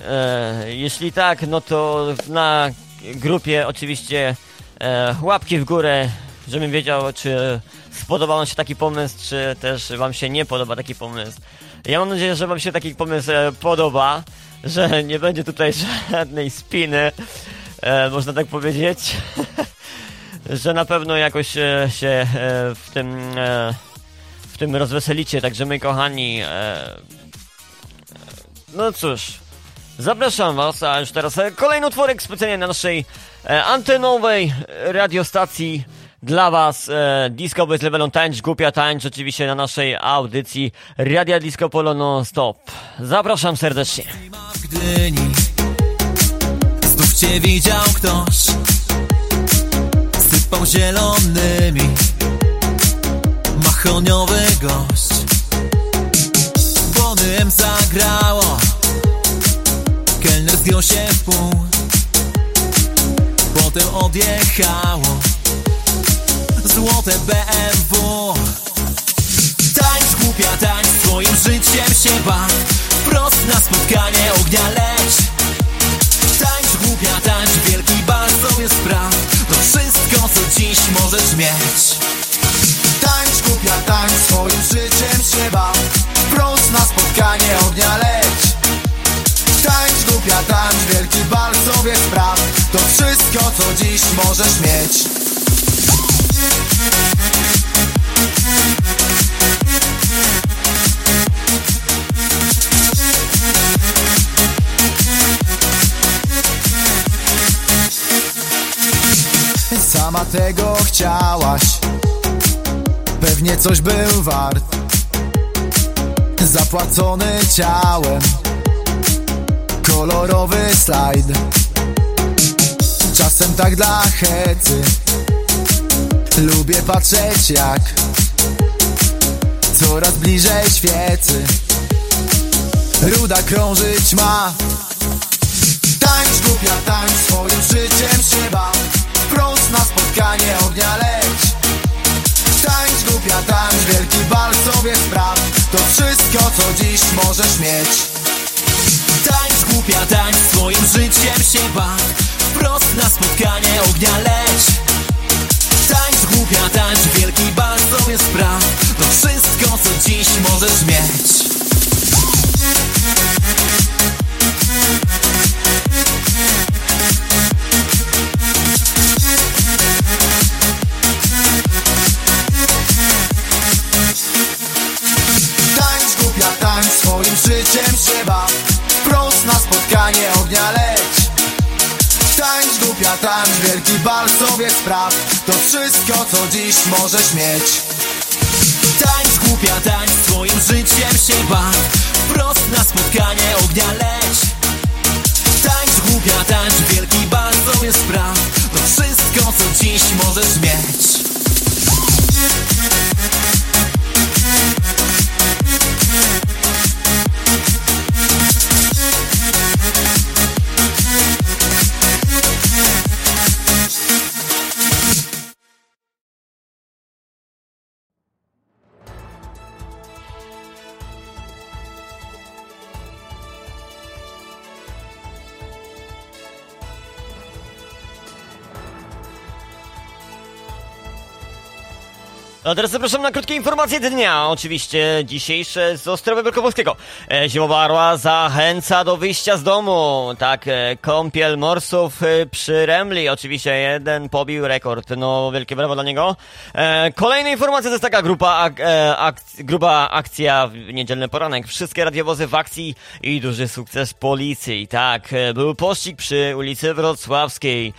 E, jeśli tak, no to na grupie oczywiście e, łapki w górę, żebym wiedział, czy spodobał wam się taki pomysł, czy też wam się nie podoba taki pomysł. Ja mam nadzieję, że wam się taki pomysł e, podoba, że nie będzie tutaj żadnej spiny, e, można tak powiedzieć, że na pewno jakoś e, się e, w tym e, w tym rozweselicie, także my kochani no cóż, Zapraszam Was, a już teraz kolejny utworek specjalnie na naszej antenowej radiostacji dla Was. E, Disco bez levelą tańcz, głupia tańcz, oczywiście na naszej audycji Radia Disco Polo non stop. Zapraszam serdecznie.
Gdyni. Znów cię widział ktoś. Sypał zielonymi. Machoniowy gość. Bonym zagrało. Kelner zdjął się w pół. Potem odjechało. Złote BMW Tańcz głupia, tańcz swoim życiem się baw Wprost na spotkanie ognia leć. Tańcz głupia, tańcz wielki bal sobie spraw To wszystko co dziś możesz mieć.
Tańcz głupia, tańcz swoim życiem się baw. Wprost na spotkanie ognia leć. Tańcz głupia, tańcz wielki bal sobie spraw To wszystko co dziś możesz mieć Sama tego chciałaś. Pewnie coś był wart. Zapłacony ciałem. Kolorowy slajd. Czasem tak dla hecy. Lubię patrzeć jak Coraz bliżej świecy. Ruda krążyć ma. Tańcz głupia, tańcz swoim życiem się Wprost na spotkanie ognia leć. Tańcz głupia, tańcz wielki bal sobie spraw. To wszystko co dziś możesz mieć.
Tańcz głupia, tańcz swoim życiem się baw. Wprost na spotkanie ognia leć. Tańcz głupia, tańcz wielki bal sobie spraw. To wszystko co dziś możesz mieć
życiem baw Wprost na spotkanie ognia leć Tańcz głupia, tańcz wielki bal sobie spraw. To wszystko co dziś możesz mieć.
Tańcz głupia, tańcz swoim życiem się baw Wprost na spotkanie ognia leć Tańcz głupia, tańcz wielki bal sobie spraw. To wszystko co dziś możesz mieć
A teraz zapraszam na krótkie informacje dnia. Oczywiście dzisiejsze z Ostrowa Wielkopolskiego. E, Zimowa Arła zachęca do wyjścia z domu. Tak, e, kąpiel morsów e, przy Remli. Oczywiście jeden pobił rekord. No, wielkie brawo dla niego. Kolejna informacja to jest taka grupa, ak, gruba akcja w niedzielny poranek. Wszystkie radiowozy w akcji i duży sukces policji. Tak, był pościg przy ulicy Wrocławskiej.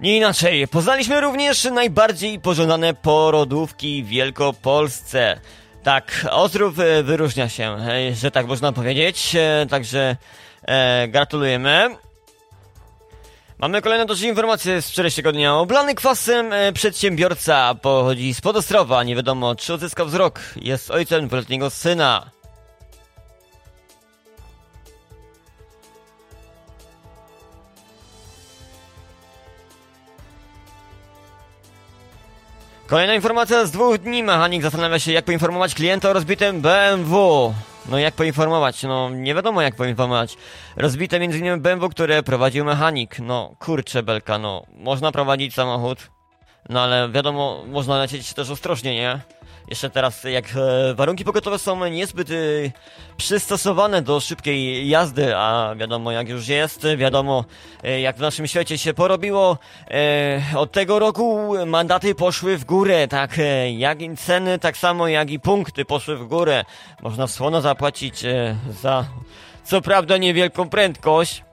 Nie inaczej, poznaliśmy również najbardziej pożądane porodówki w Wielkopolsce. Tak, Ostrów e, wyróżnia się, e, że tak można powiedzieć, e, także e, gratulujemy. Mamy kolejną też informację z wczorajszego dnia. Oblany kwasem przedsiębiorca pochodzi z Podostrowa. Nie wiadomo, czy odzyskał wzrok. Jest ojcem dwuletniego syna. Kolejna informacja z dwóch dni. Mechanik zastanawia się, jak poinformować klienta o rozbitym BMW. No jak poinformować? No nie wiadomo jak poinformować. Rozbite m.in. BMW, które prowadził mechanik. No kurczę belka, no można prowadzić samochód. No ale wiadomo, można lecieć też ostrożnie, nie? Jeszcze teraz, jak e, warunki pogotowe są niezbyt e, przystosowane do szybkiej jazdy, a wiadomo jak już jest, wiadomo e, jak w naszym świecie się porobiło, od tego roku mandaty poszły w górę, tak jak i ceny, tak samo jak i punkty poszły w górę. Można słono zapłacić za, co prawda, niewielką prędkość,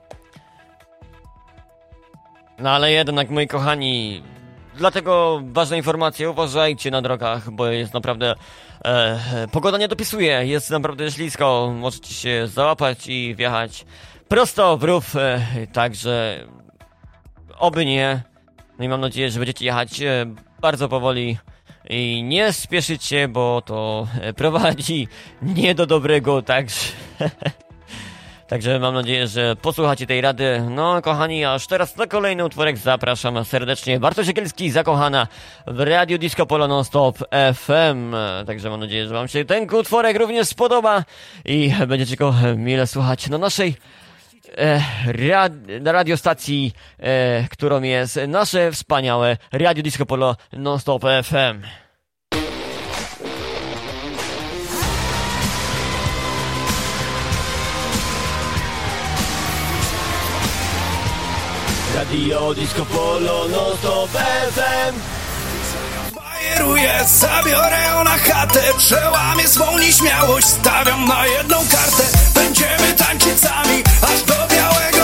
no ale jednak, moi kochani, dlatego ważna informacja, uważajcie na drogach, bo jest naprawdę... E, pogoda nie dopisuje, jest naprawdę ślisko, możecie się załapać i wjechać prosto w rów, e, także oby nie. No i mam nadzieję, że będziecie jechać e, bardzo powoli i nie spieszyć się, bo to e, prowadzi nie do dobrego, także... Także mam nadzieję, że posłuchacie tej rady. No, kochani, aż teraz na kolejny utworek zapraszam serdecznie. Bartosz Siekielski, zakochana w Radio Disco Polo Non-Stop FM. Także mam nadzieję, że wam się ten utworek również spodoba i będziecie go mile słuchać na naszej e, rad, radiostacji, e, którą jest nasze wspaniałe Radio Disco Polo Non-Stop FM. Radio Disco Polo, no to FM
Bajeruję, zabiorę na chatę Przełamię swą nieśmiałość Stawiam na jedną kartę. Będziemy tańczyć sami Aż do białego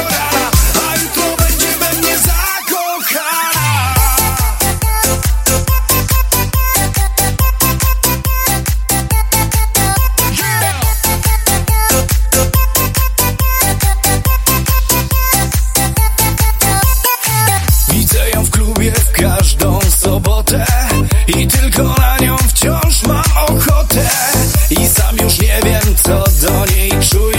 I tylko na nią wciąż mam ochotę. I sam już nie wiem co do niej czuję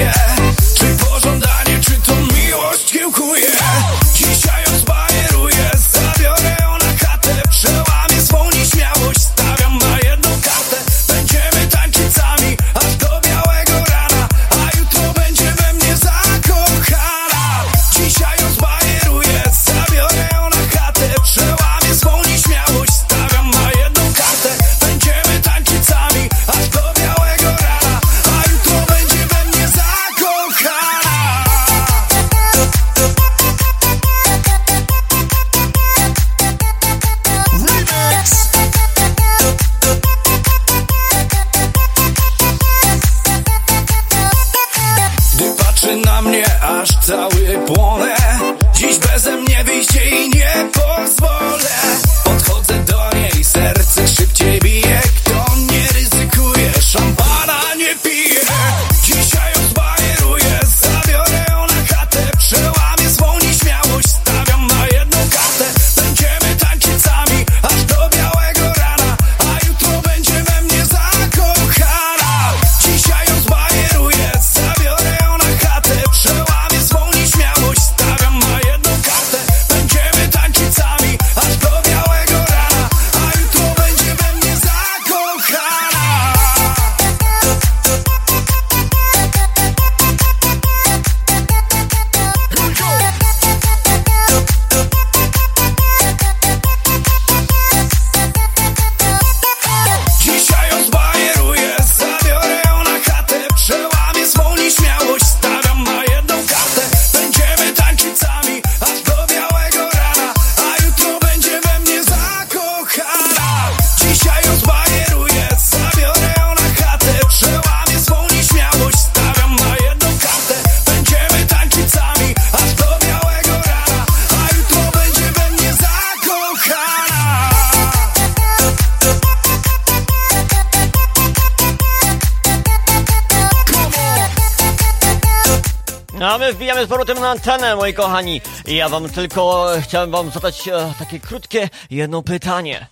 powrotem na antenę, moi kochani. Ja wam tylko e, chciałem wam zadać e, takie krótkie jedno pytanie.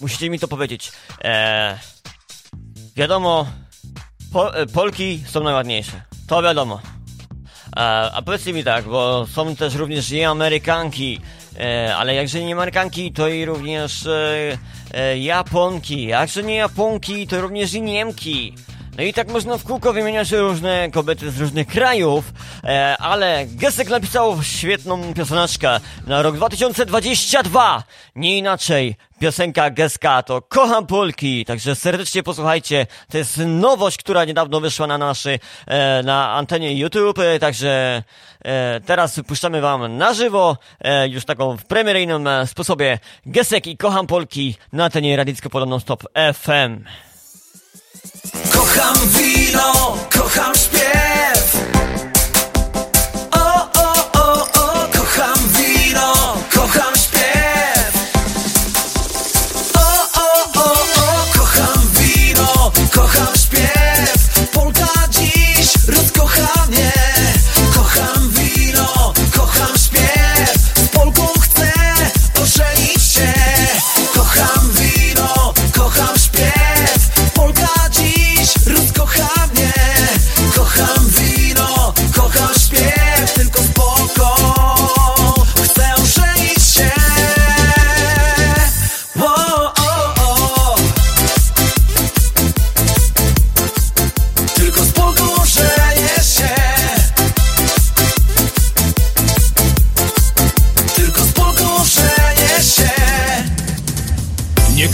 Musicie mi to powiedzieć. E, wiadomo, po, e, Polki są najładniejsze. To wiadomo. E, a powiedzcie mi tak, bo są też również i Amerykanki, e, ale jakże nie Amerykanki, to i również Japonki. Jakże nie Japonki, to również i Niemki. No i tak można w kółko wymieniać różne kobiety z różnych krajów, E, ale Gesek napisał świetną pioseneczkę na rok 2022. Nie inaczej. Piosenka Geska to Kocham Polki, także serdecznie posłuchajcie. To jest nowość, która niedawno wyszła na naszej, na antenie YouTube, także e, teraz puszczamy wam na żywo, e, już taką w premieryjnym sposobie Gesek i Kocham Polki na antenie Radicko Podobno Stop FM.
Kocham wino, kocham śpiew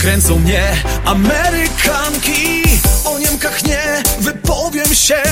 kręcą mnie Amerykanki. O Niemkach nie wypowiem się.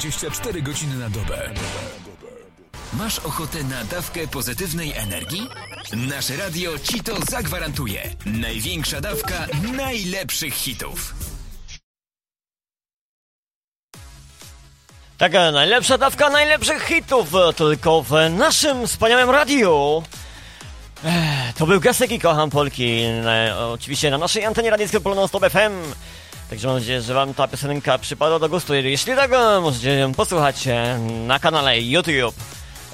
24 godziny na dobę.
Masz ochotę na dawkę pozytywnej energii? Nasze radio ci to zagwarantuje. Największa dawka najlepszych hitów.
Taka najlepsza dawka najlepszych hitów, e, tylko w naszym wspaniałym radiu. E, to był Gasek i kocham Polki. Oczywiście na naszej antenie radyjskiej Polonostop FM. Mam nadzieję, że wam ta piosenka przypadła do gustu. Jeśli tak, możecie ją posłuchać e, na kanale YouTube.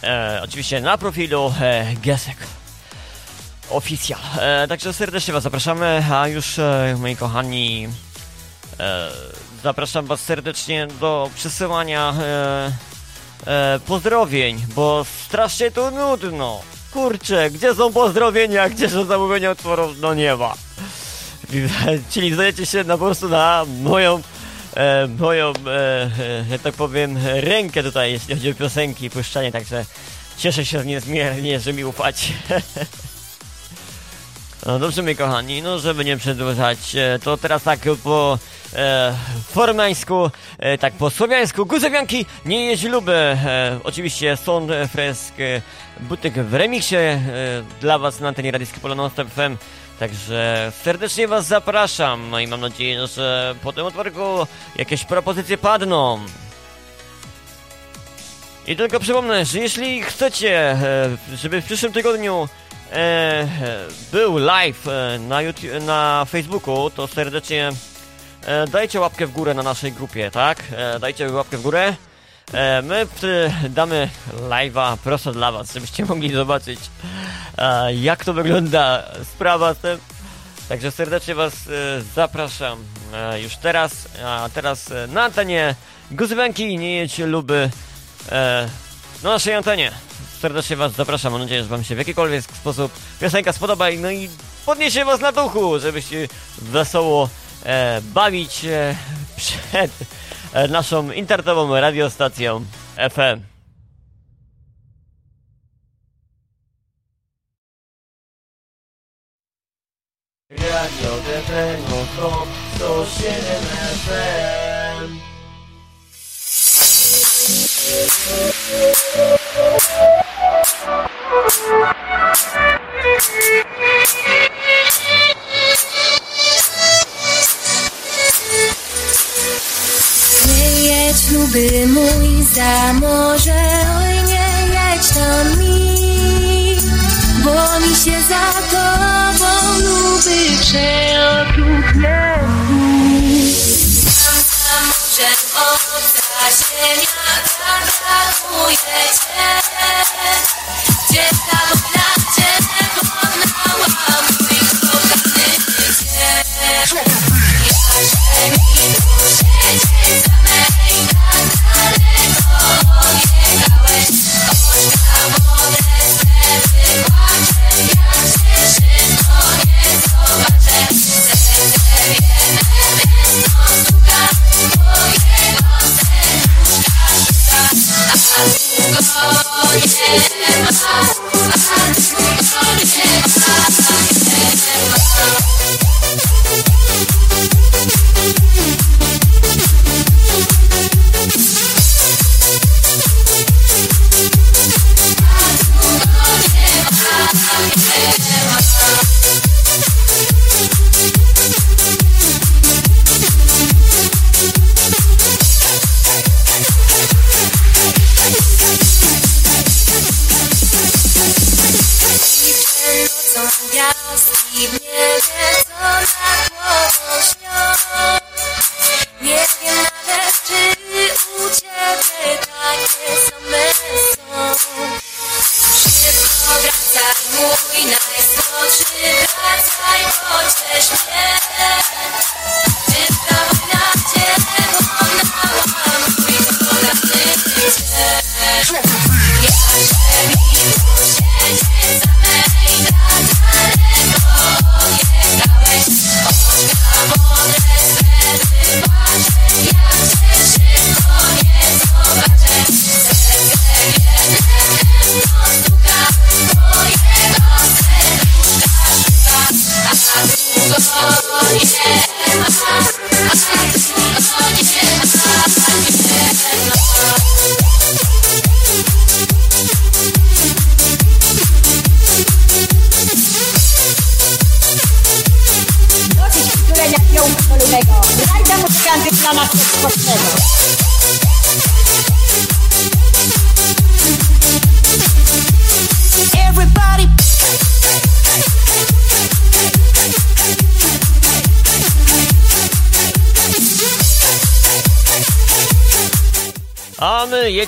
E, oczywiście na profilu e, Gesek Oficjal. E, także serdecznie was zapraszamy, a już e, moi kochani e, zapraszam was serdecznie do przesyłania e, pozdrowień, bo strasznie tu nudno. Kurczę, gdzie są pozdrowienia, gdzie są zamówienia utworów? No nie ma. Czyli zdajecie się na po prostu na moją, e, moją, e, e, że tak powiem, rękę tutaj, jeśli chodzi o piosenki i puszczanie, także cieszę się niezmiernie, że mi ufacie. No dobrze, moi kochani, no żeby nie przedłużać, e, to teraz tak po e, formańsku, e, tak po słowiańsku, guzewianki, nie luby, e, oczywiście Sąd Fresk, e, butyk w remiksie e, dla was na antenie radyjskiej Polonon Stop FM, także serdecznie was zapraszam, no i mam nadzieję, że po tym otworku jakieś propozycje padną. I tylko przypomnę, że jeśli chcecie, e, żeby w przyszłym tygodniu e, był live e, na, YouTube, na Facebooku, to serdecznie e, dajcie łapkę w górę na naszej grupie, tak? E, dajcie łapkę w górę. E, my damy live'a prosto dla was, żebyście mogli zobaczyć e, jak to wygląda sprawa z tym. Także serdecznie was e, zapraszam już teraz, a teraz na antenie Guzybanki, nie jedź luby na naszej antenie. Serdecznie was zapraszam, mam nadzieję, że wam się w jakikolwiek sposób piosenka spodoba no i podniesie was na duchu, żebyście wesoło bawić przed naszą internetową radiostacją FM. Radio DP, no to 107 FM.
Jedź luby mój za morze, oj nie jedź tam mi, bo mi się za tobą luby przeokrutne. Tam za morzem obca ziemia zagaduje cię, gdzie ta wojna cię pokonała, mój kochany cię. Jaże mi duszę
Yes.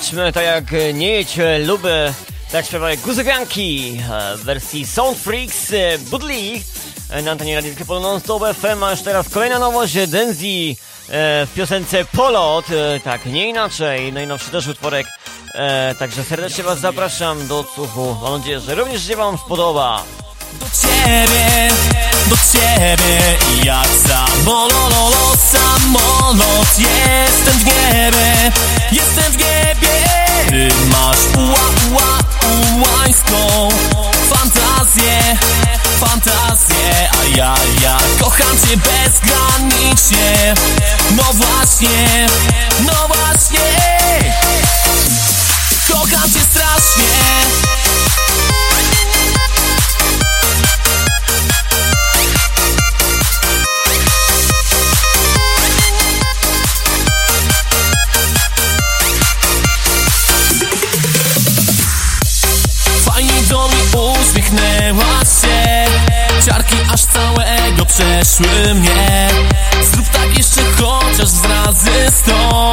Tak jak nie jedź e, luby, tak śpiewają Guzywianki e, w wersji Sound Freaks e, Budli e, na antenie radyjskiej Polo Non-Stop FM, a już teraz kolejna nowość e, Denzi e, w piosence Polot, e, tak nie inaczej, najnowszy też utworek, e, także serdecznie Was zapraszam do odsłuchu, mam nadzieję, że również się Wam spodoba.
Do ciebie, do ciebie jak samololo, samolot Jestem w niebie, jestem w niebie Ty masz ua, ua, ułańską fantazję, fantazję. A ja, ja kocham cię bezgranicznie. No właśnie, no właśnie. Kocham cię strasznie przeszły mnie. Zrób tak jeszcze chociaż z razy sto.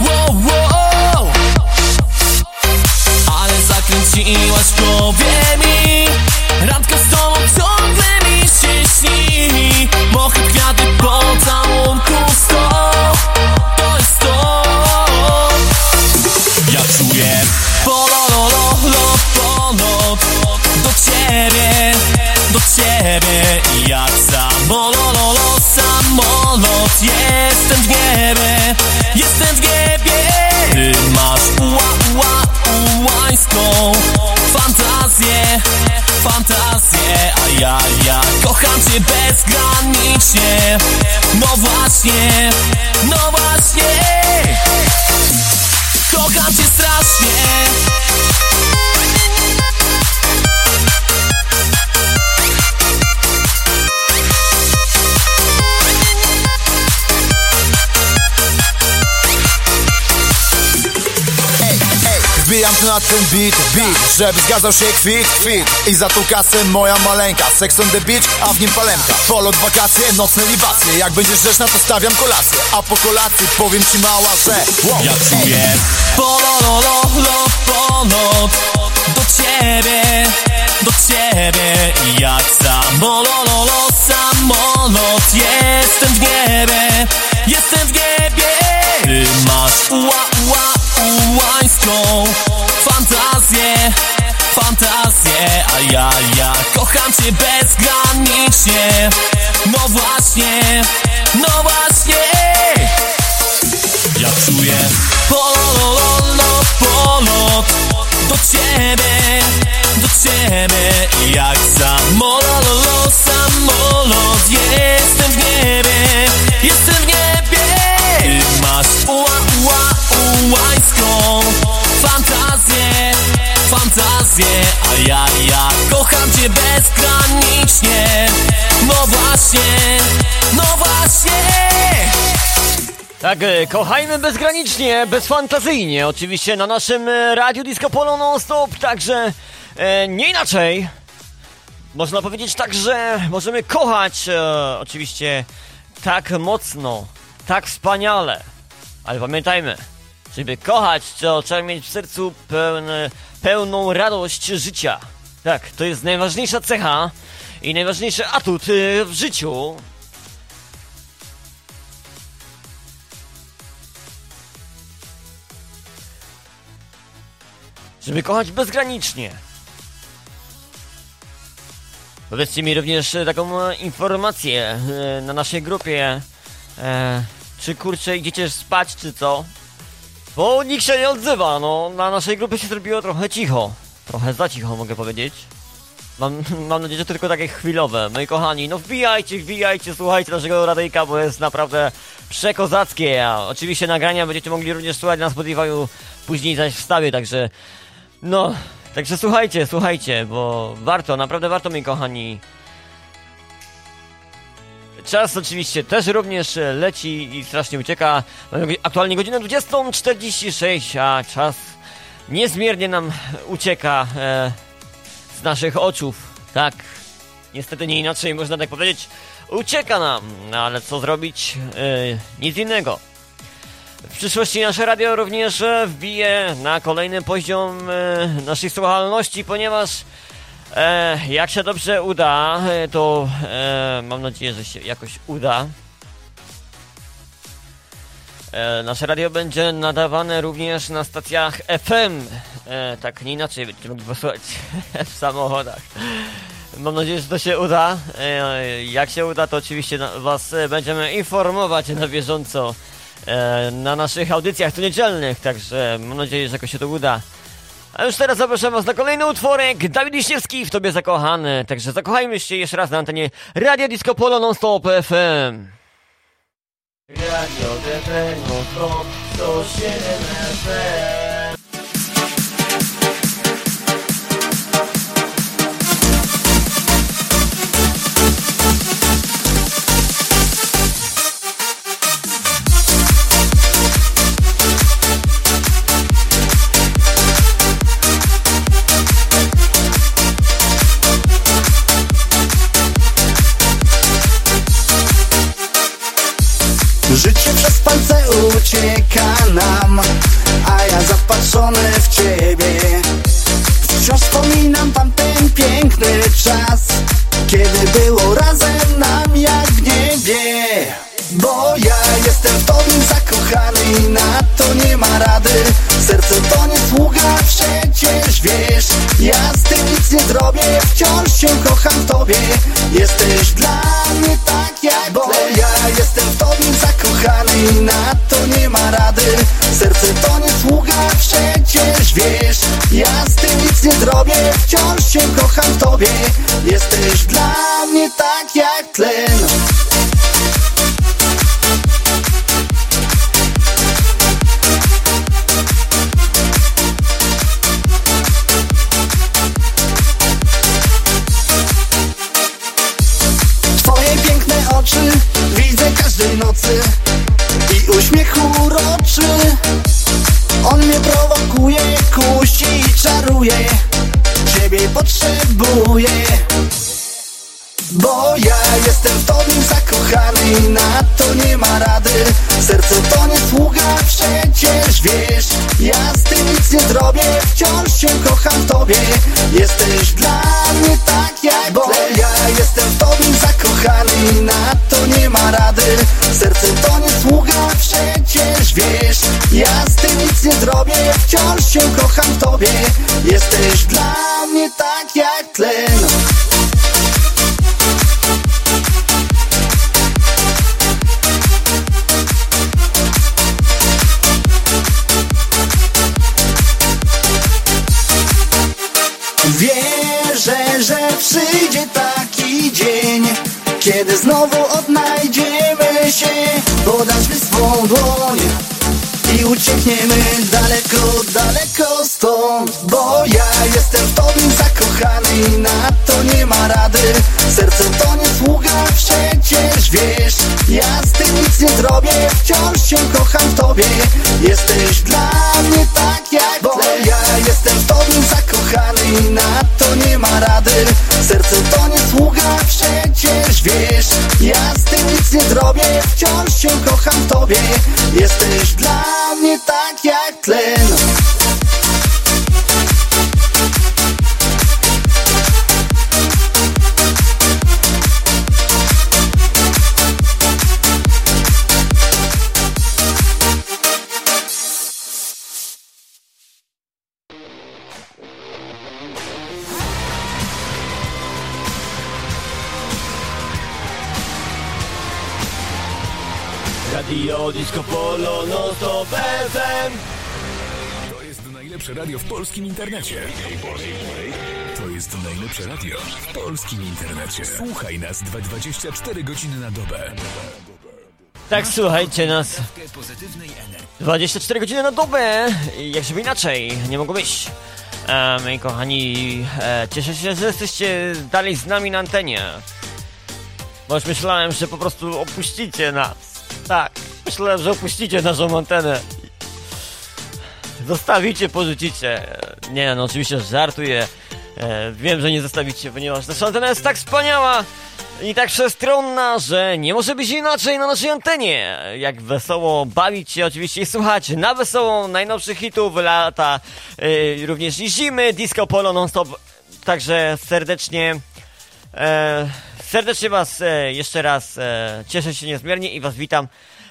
Wow, wow. Ale zakręciłaś w bezgranicznie. No właśnie, no właśnie
Wbijam tu na ten beat, beat Żeby zgadzał się kwit, kwit. I za tą kasę moja maleńka Sex on the beach, a w nim palemka. Polot, wakacje, nocne libacje. Jak będziesz grzeczna to stawiam kolację. A po kolacji powiem ci mała, że wow,
Ja czuję. Polololo, polot Do ciebie, do ciebie. Jak samololo, samolot. Jestem w niebie, jestem w niebie. Ty masz ua, ua, ułańską Fantazję, fantazję A ja, ja kocham cię bezgranicznie. No właśnie, no właśnie. Ja czuję pololo, polot. Do ciebie, do ciebie. Jak samololo, samolot. Jestem w niebie, jestem w niebie. Ty masz ua, ua, ułańską Fantazję, fantazję A ja, ja kocham cię bezgranicznie. No właśnie, no właśnie.
Tak, e, kochajmy bezgranicznie, bezfantazyjnie, oczywiście na naszym e, Radiu Disco Polo Non-Stop, także e, nie inaczej. Można powiedzieć tak, że możemy kochać e, oczywiście tak mocno, tak wspaniale, ale pamiętajmy, żeby kochać, to trzeba mieć w sercu pełne, pełną radość życia. Tak, to jest najważniejsza cecha i najważniejszy atut e, w życiu, żeby kochać bezgranicznie. Powiedzcie mi również e, taką e, informację na naszej grupie. E, czy kurczę idziecie spać, czy co? Bo nikt się nie odzywa, no na naszej grupie się zrobiło trochę cicho. Trochę za cicho mogę powiedzieć. Mam, mam nadzieję, że to tylko takie chwilowe. Moi kochani, no wbijajcie, wbijajcie, słuchajcie naszego radyjka, bo jest naprawdę przekozackie. A oczywiście nagrania będziecie mogli również słuchać na Spotify'u później zaś wstawię, także no, także słuchajcie, słuchajcie, bo warto, naprawdę warto, moi kochani. Czas oczywiście też również leci i strasznie ucieka. Mamy aktualnie godzinę 20.46, a czas niezmiernie nam ucieka e, z naszych oczów. Tak, niestety nie inaczej można tak powiedzieć. Ucieka nam, no ale co zrobić? E, nic innego. W przyszłości nasze radio również e, wbije na kolejny poziom e, naszej słuchalności, ponieważ e, jak się dobrze uda, e, to e, mam nadzieję, że się jakoś uda. E, nasze radio będzie nadawane również na stacjach FM. E, tak, nie inaczej będziecie mogli posłuchać w samochodach. Mam nadzieję, że to się uda. Jak się uda, to oczywiście Was będziemy informować na bieżąco na naszych audycjach tu niedzielnych, także mam nadzieję, że jakoś się to uda. A już teraz zapraszam Was na kolejny utworek. Dawid Wiśniewski w Tobie zakochany. Także zakochajmy się jeszcze raz na antenie Radio Disco Polo Non-Stop FM.
Radio DP non-stop 107 FM
polskim internecie. Słuchaj nas 24 godziny na dobę.
Tak, słuchajcie nas.
Dawkę pozytywnej energii.
24 godziny na dobę, jak żeby inaczej, nie mogło być. E, moi kochani, e, cieszę się, że jesteście dalej z nami na antenie. Bo już myślałem, że po prostu opuścicie nas. Tak, myślałem, że opuścicie naszą antenę. Zostawicie, porzucicie. Nie, no oczywiście żartuję. E, wiem, że nie zostawicie, ponieważ nasza antena jest tak wspaniała i tak przestronna, że nie może być inaczej na naszej antenie. Jak wesoło bawić się oczywiście i słuchać na wesoło najnowszych hitów lata, e, również i zimy, disco polo non-stop. Także serdecznie E, serdecznie Was e, jeszcze raz e, cieszę się niezmiernie i Was witam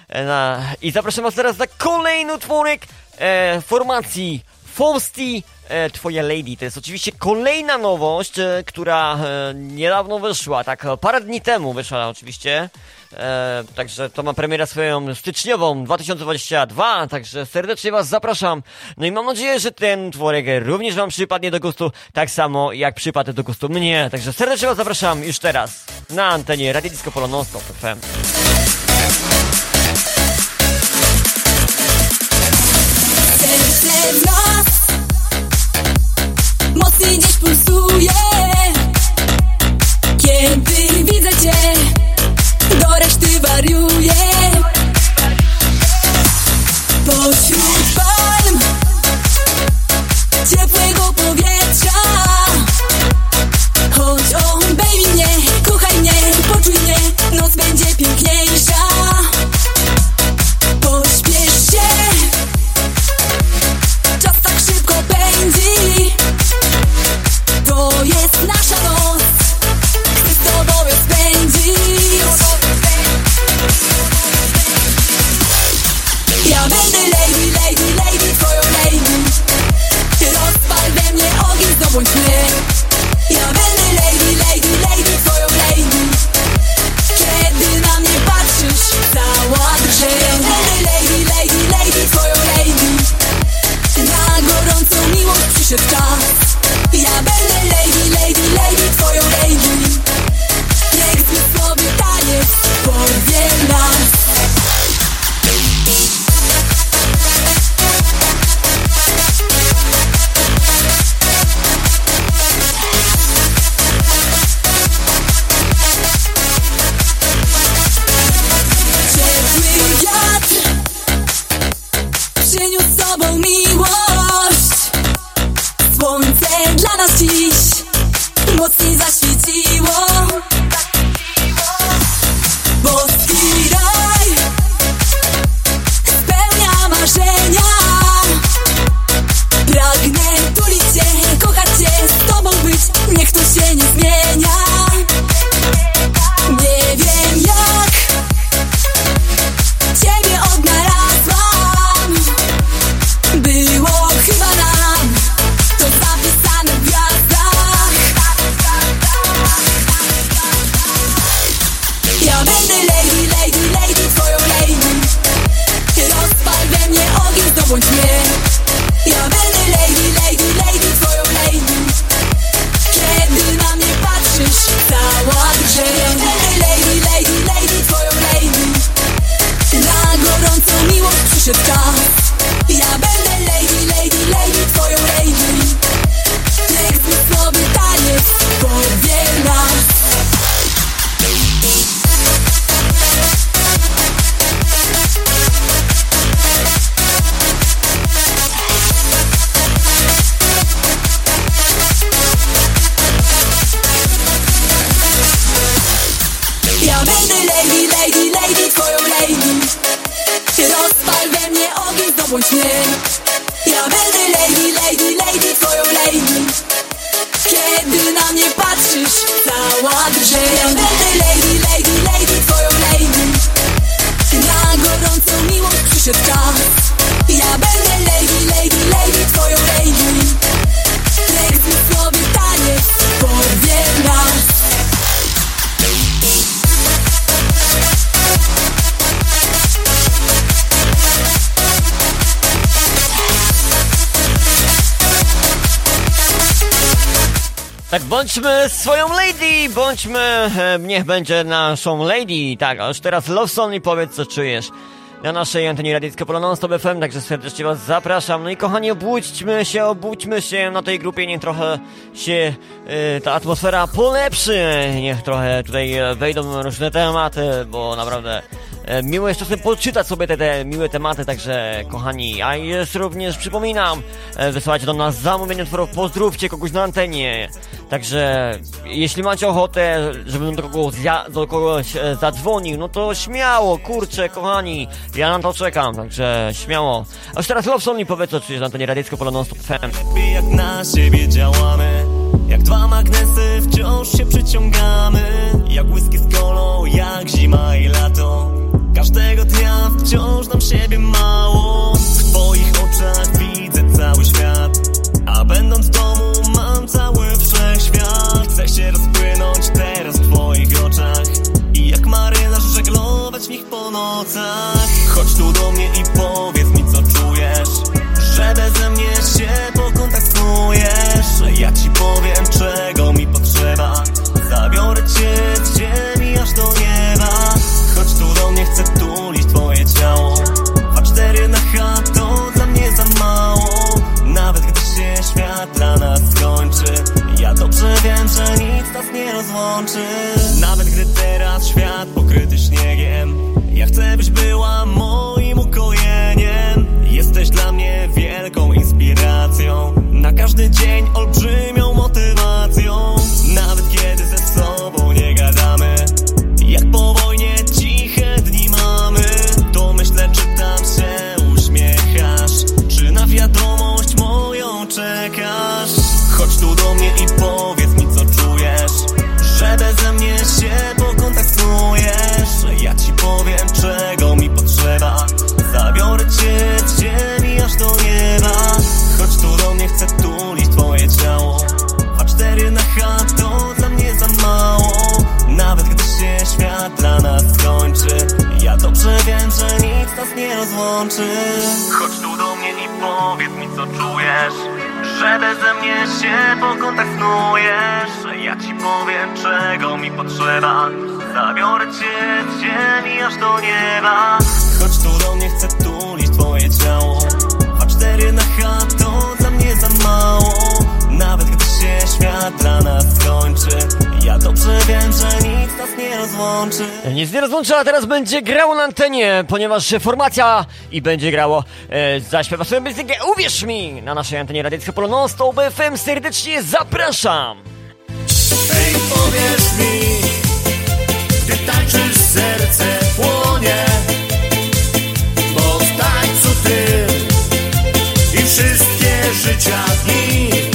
e, na, i zapraszam Was teraz na kolejny utworek e, formacji Fausti e, Twoja Lady. To jest oczywiście kolejna nowość, e, która e, niedawno wyszła, tak parę dni temu wyszła oczywiście. Także to ma premierę swoją styczniową 2022, także serdecznie Was zapraszam. No i mam nadzieję, że ten tworek również Wam przypadnie do gustu, tak samo jak przypadł do gustu mnie. Także serdecznie Was zapraszam już teraz na antenie Radio Disco Polo Non-Stop FM.
Pulsuje Kiedy widzę cię Do reszty wariuję ogień, zdobądź
bądźmy swoją lady, bądźmy, e, niech będzie naszą lady, tak, a już teraz love song i powiedz co czujesz. na naszej antenie radyjskiej Polo Non Stop FM, także serdecznie Was zapraszam. No i kochani, obudźmy się, obudźmy się na tej grupie, niech trochę się y, ta atmosfera polepszy, niech trochę tutaj e, wejdą różne tematy, bo naprawdę e, miło jest czasem poczytać sobie te, te miłe tematy, także kochani, a jest również, przypominam, e, wysyłajcie do nas zamówienie utworów, pozdrówcie kogoś na antenie, także jeśli macie ochotę, żebym do kogoś, do kogoś e, zadzwonił, no to śmiało, kurczę, kochani, ja na to czekam, także śmiało. A już teraz Love Song mi powiedz, co czujesz na antenie radyjsko Polo Non Stop FM.
jak na siebie działamy Jak dwa magnesy wciąż się przyciągamy Jak whisky z kolą, jak zima i lato Każdego dnia wciąż nam siebie mało. W twoich oczach widzę cały świat. A będąc w domu mam cały wszechświat. Chcę się rozpłynąć teraz w twoich oczach. I jak marynarz żeglować w nich po nocach. Chodź tu do mnie i powiedz mi co czujesz. Że beze mnie się pokontaktujesz. Ja ci powiem czego mi potrzeba. Zabiorę cię wiem, że nic nas nie rozłączy. Nawet gdy teraz świat pokryty śniegiem Ja chcę byś była moim ukojeniem. Jesteś dla mnie wielką inspiracją. Na każdy dzień olbrzymią motywacją nic nas nie rozłączy. Chodź tu do mnie i powiedz mi co czujesz Że beze mnie się pokontaktujesz. Ja ci powiem czego mi potrzeba. Zabiorę cię z ziemi aż do nieba. Chodź tu do mnie, chcę tulić twoje ciało. A cztery na H to dla mnie za mało. Nawet gdy się świat dla nas skończy. Ja dobrze wiem, że nic nas nie rozłączy.
Nic nie rozłącza, a teraz będzie grało na antenie, ponieważ formacja i będzie grało e, zaśpiewa swoją muzykę, uwierz mi, na naszej antenie radyjskiej Polo Non Stop FM serdecznie zapraszam!
Ej, powiesz mi, gdy tańczysz serce płonie Bo w tańcu ty i wszystkie życia dni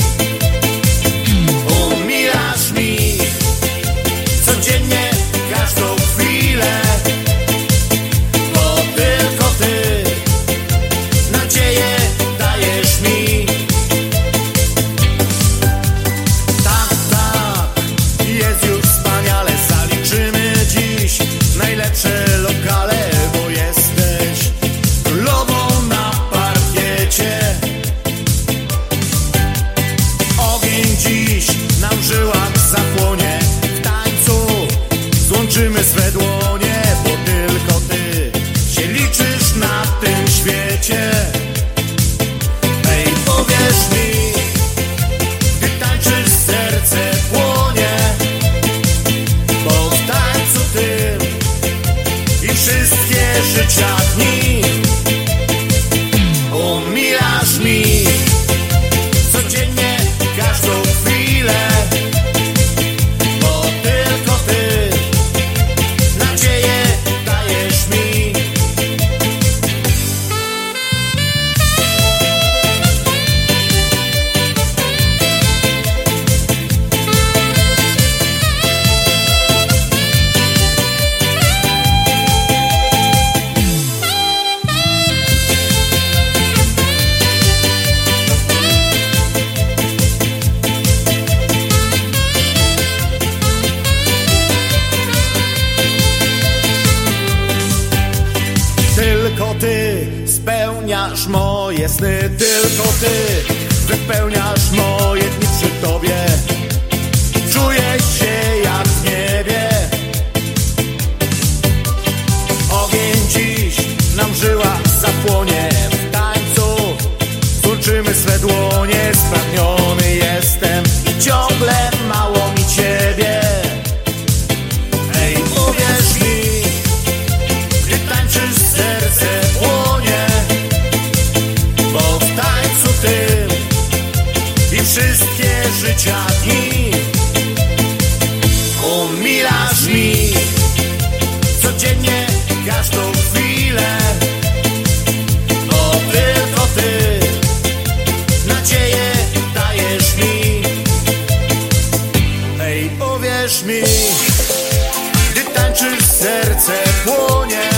serce płonie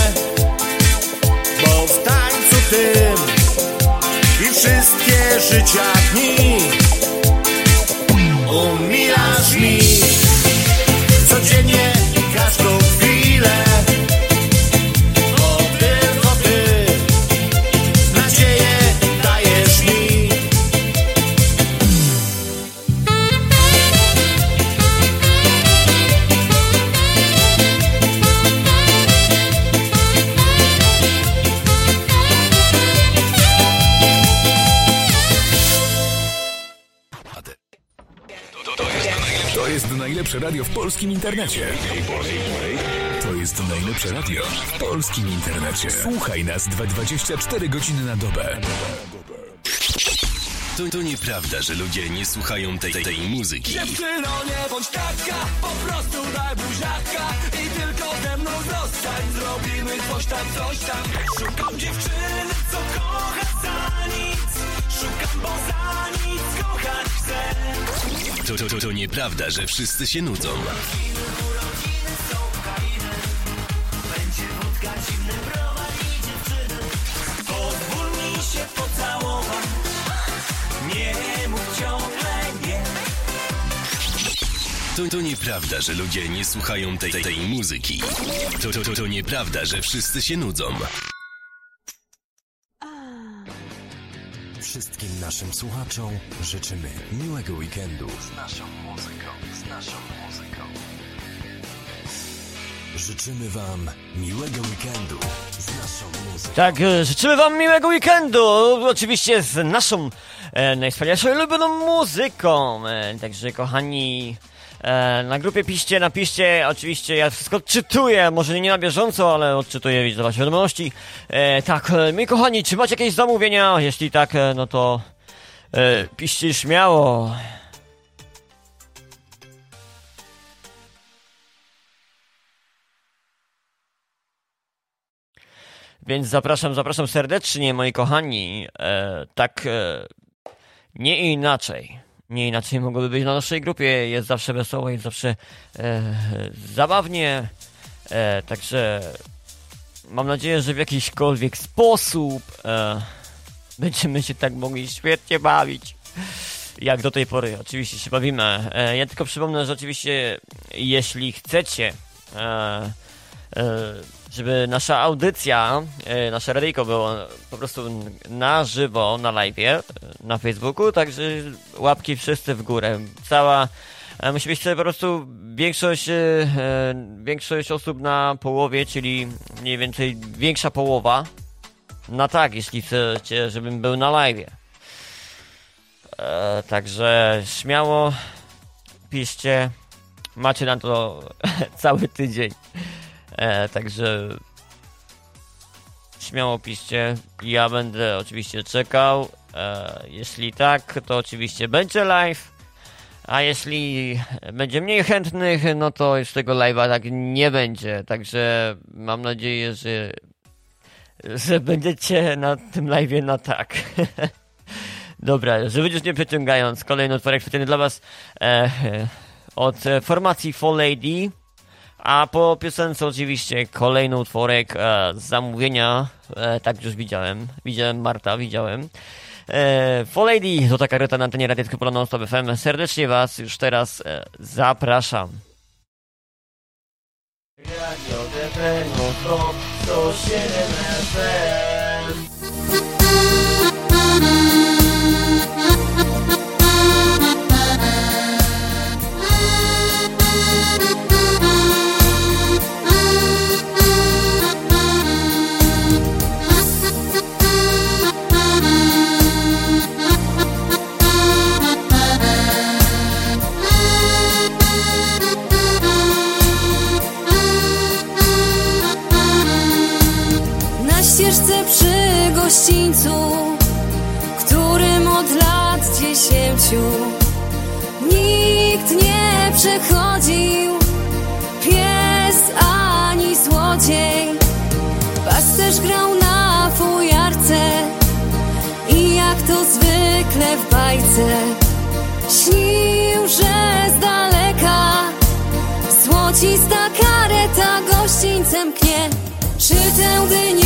Bo w tańcu tym I wszystkie życia dni
najlepsze radio w polskim internecie. To jest najlepsze radio w polskim internecie. Słuchaj nas 24 godziny na dobę.
To, to nieprawda, że ludzie nie słuchają tej, tej muzyki.
Dziewczyno, nie bądź taka, po prostu daj buziaka I tylko ze mną zostań, zrobimy coś tam, coś tam Szukam dziewczyny, co kocha za nic Szukam, bo za nic kochać chcę
To, to, to, to nieprawda, że wszyscy się nudzą. To, to nieprawda, że ludzie nie słuchają tej, tej, tej muzyki. To, to, to, to nieprawda, że wszyscy się nudzą.
Wszystkim naszym słuchaczom życzymy miłego weekendu z naszą muzyką, z naszą muzyką. Życzymy Wam miłego weekendu z naszą muzyką.
Tak, e, życzymy wam miłego weekendu, oczywiście z naszą e, najwspanialszą i ulubioną muzyką. E, także kochani, na grupie piście, napiszcie, oczywiście ja wszystko odczytuję, może nie na bieżąco, ale odczytuję, widzę wasze wiadomości. E, tak, e, moi kochani, czy macie jakieś zamówienia? Jeśli tak, e, no to e, piszcie śmiało. Więc zapraszam, zapraszam serdecznie, moi kochani. E, tak, e, nie inaczej. Nie inaczej mogłoby być na naszej grupie. Jest zawsze wesoło, jest zawsze e, zabawnie. E, także mam nadzieję, że w jakiśkolwiek sposób e, będziemy się tak mogli świetnie bawić. Jak do tej pory, oczywiście się bawimy. E, ja tylko przypomnę, że oczywiście, jeśli chcecie. E, e, żeby nasza audycja, e, nasze radyjko było po prostu na żywo, na live, na Facebooku, także łapki wszyscy w górę. Cała, e, musi być po prostu większość, e, e, większość osób na połowie, czyli mniej więcej większa połowa. Na tak, jeśli chcecie, żebym był na live. E, także śmiało piszcie, macie na to cały tydzień. E, także śmiało piszcie. Ja będę oczywiście czekał. E, jeśli tak, to oczywiście będzie live. A jeśli będzie mniej chętnych, no to już tego live'a tak nie będzie. Także mam nadzieję, że, że będziecie na tym live'ie na tak. Dobra, żeby już nie przeciągając, kolejny utworek specjalny dla Was e, od formacji Fall Lady. A po piosence oczywiście kolejny utworek e, z zamówienia, e, tak już widziałem, widziałem Marta, widziałem. E, For Lady, to taka reta na antenie Radia Pola Non FM. Serdecznie Was już teraz zapraszam. Radio DP Stop 107 FM.
gościńcu, którym od lat dziesięciu nikt nie przechodził. Pies ani złodziej, pasterz grał na fujarce i jak to zwykle w bajce śnił, że z daleka złocista kareta gościńcem knie. Czy tę dynię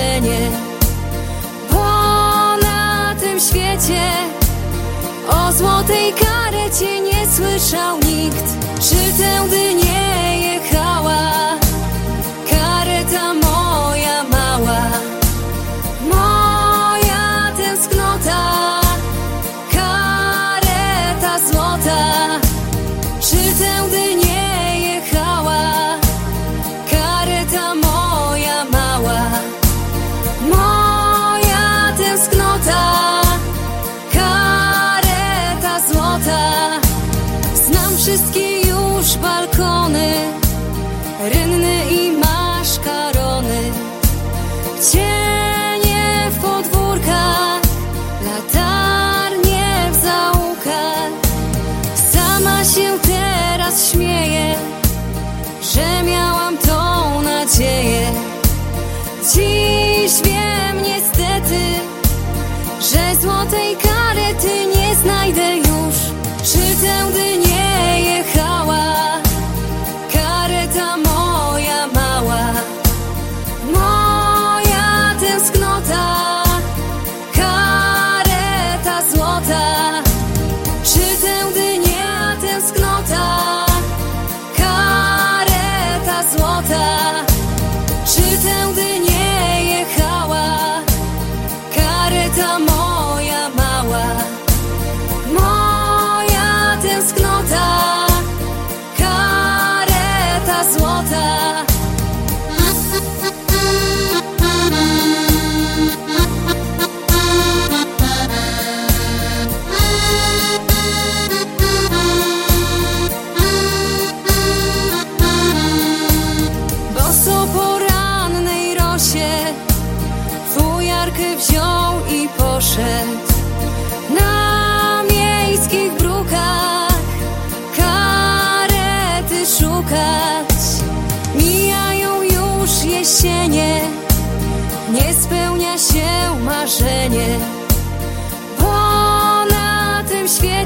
marzenie Bo na tym świecie O złotej karecie nie słyszał nikt.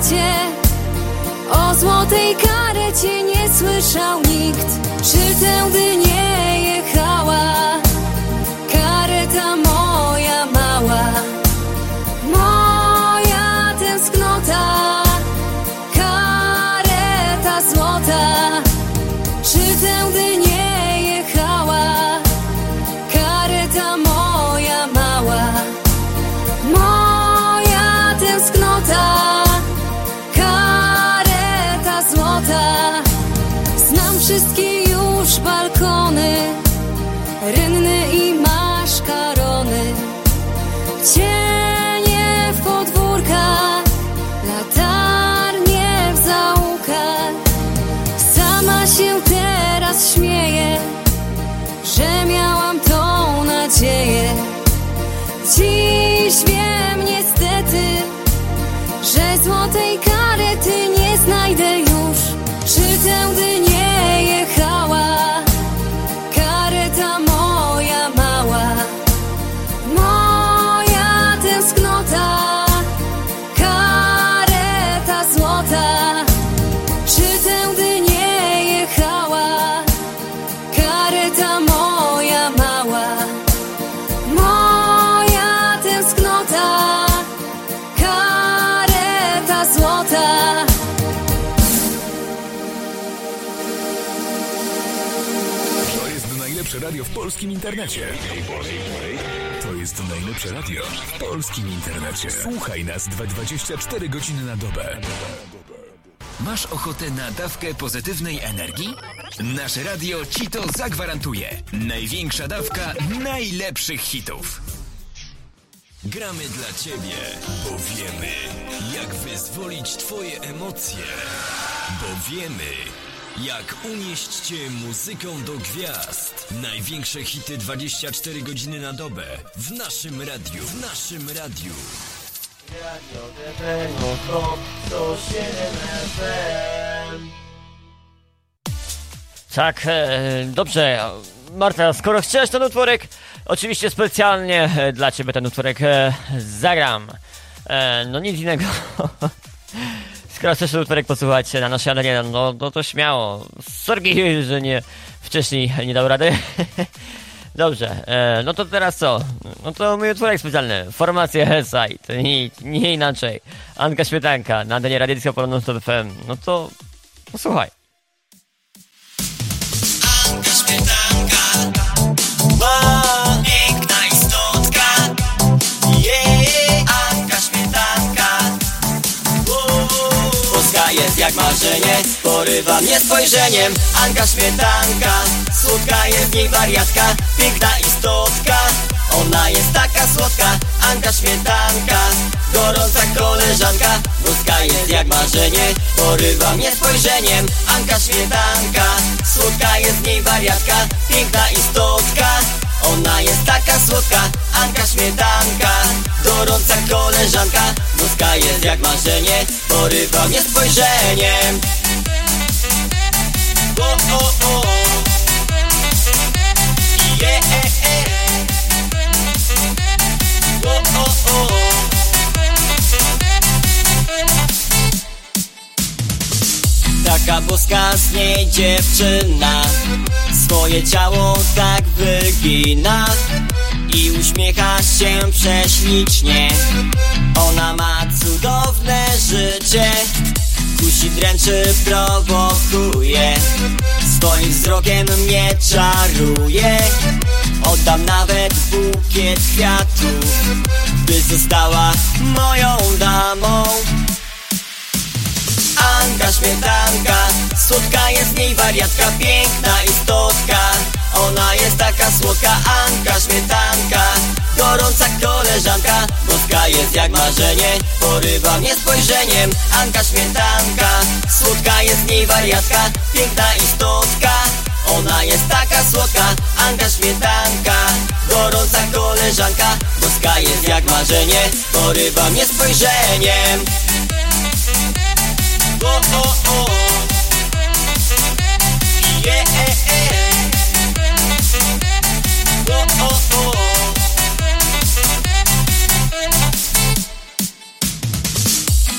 见。Polskim internecie. To jest najlepsze radio w polskim internecie. Słuchaj nas 24 godziny na dobę.
Masz ochotę na dawkę pozytywnej energii? Nasze radio ci to zagwarantuje. Największa dawka najlepszych hitów. Gramy dla ciebie, bo wiemy, jak wyzwolić twoje emocje. Bo wiemy, jak unieść cię muzyką do gwiazd. Największe hity 24 godziny na dobę. W naszym radiu, w naszym radiu.
Radio DB, 107 FM. Tak, e, dobrze. Marta, skoro chcesz ten utworek, oczywiście specjalnie e, dla ciebie ten utworek e, zagram. E, no nic innego. chcesz ten utworek posłuchać na naszej antenie, no, no to śmiało. Sorgi, że nie wcześniej nie dał rady. Dobrze, e, no to teraz co? No to mój utworek specjalny. Formacja Hellside. Nie, nie inaczej. Anka Śmietanka na antenie radyjska Polonu FM. No to posłuchaj.
Ma piękna jest jak marzenie Porywa mnie spojrzeniem. Anka śmietanka Słodka jest w niej wariatka Piękna istotka Ona jest taka słodka Anka śmietanka Gorąca koleżanka. Boska jest jak marzenie Porywa mnie spojrzeniem. Anka śmietanka Słodka jest w niej wariatka Piękna istotka ona jest taka słodka, Anka śmietanka Gorąca koleżanka Boska jest jak marzenie Porywa mnie spojrzeniem o, o, o. Yeah. Taka boska z niej dziewczyna. Swoje ciało tak wygina I uśmiecha się prześlicznie. Ona ma cudowne życie Kusi, dręczy, prowokuje. Swoim wzrokiem mnie czaruje Oddam nawet bukiet kwiatów By została moją damą Anka śmietanka Słodka jest w niej wariatka Piękna istotka Ona jest taka słodka Anka śmietanka Gorąca koleżanka. Boska jest jak marzenie Porywa mnie spojrzeniem. Anka śmietanka Słodka jest w niej wariatka Piękna istotka ona jest taka słodka, Anka śmietanka Gorąca koleżanka. Boska jest jak marzenie Porywa mnie spojrzeniem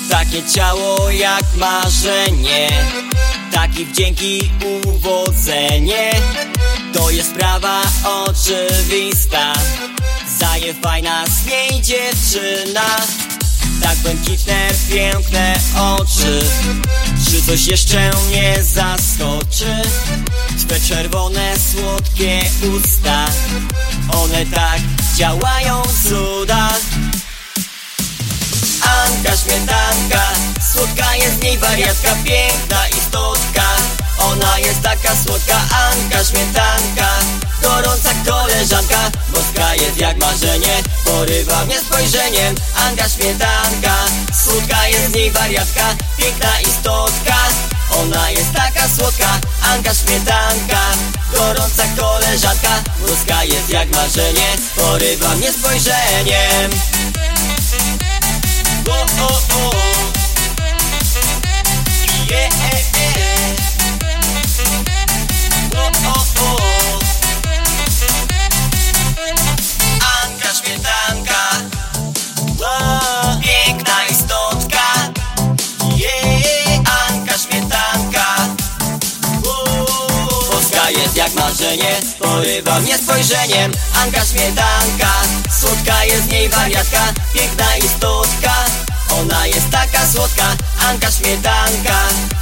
Takie ciało jak marzenie Taki wdzięk i uwodzenie. To jest sprawa oczywista. Zaje fajna z niej dziewczyna tak błękitne, piękne oczy. Czy coś jeszcze mnie zaskoczy? Twe czerwone, słodkie usta. One tak działają cuda Anka śmietanka Słodka jest w niej wariatka Piękna istotka Ona jest taka słodka Anka śmietanka. Gorąca koleżanka Boska jest jak marzenie. Porywa mnie spojrzeniem Anka śmietanka. Słodka jest z niej wariatka Piękna istotka. Ona jest taka słodka Anka śmietanka. Gorąca koleżanka Boska jest jak marzenie. Porywa mnie spojrzeniem. O, o, o. Yeah, eh, jak marzenie Porywa mnie spojrzeniem. Anka śmietanka Słodka jest z niej wariatka. Piękna istotka
Ona jest taka słodka, Anka śmietanka.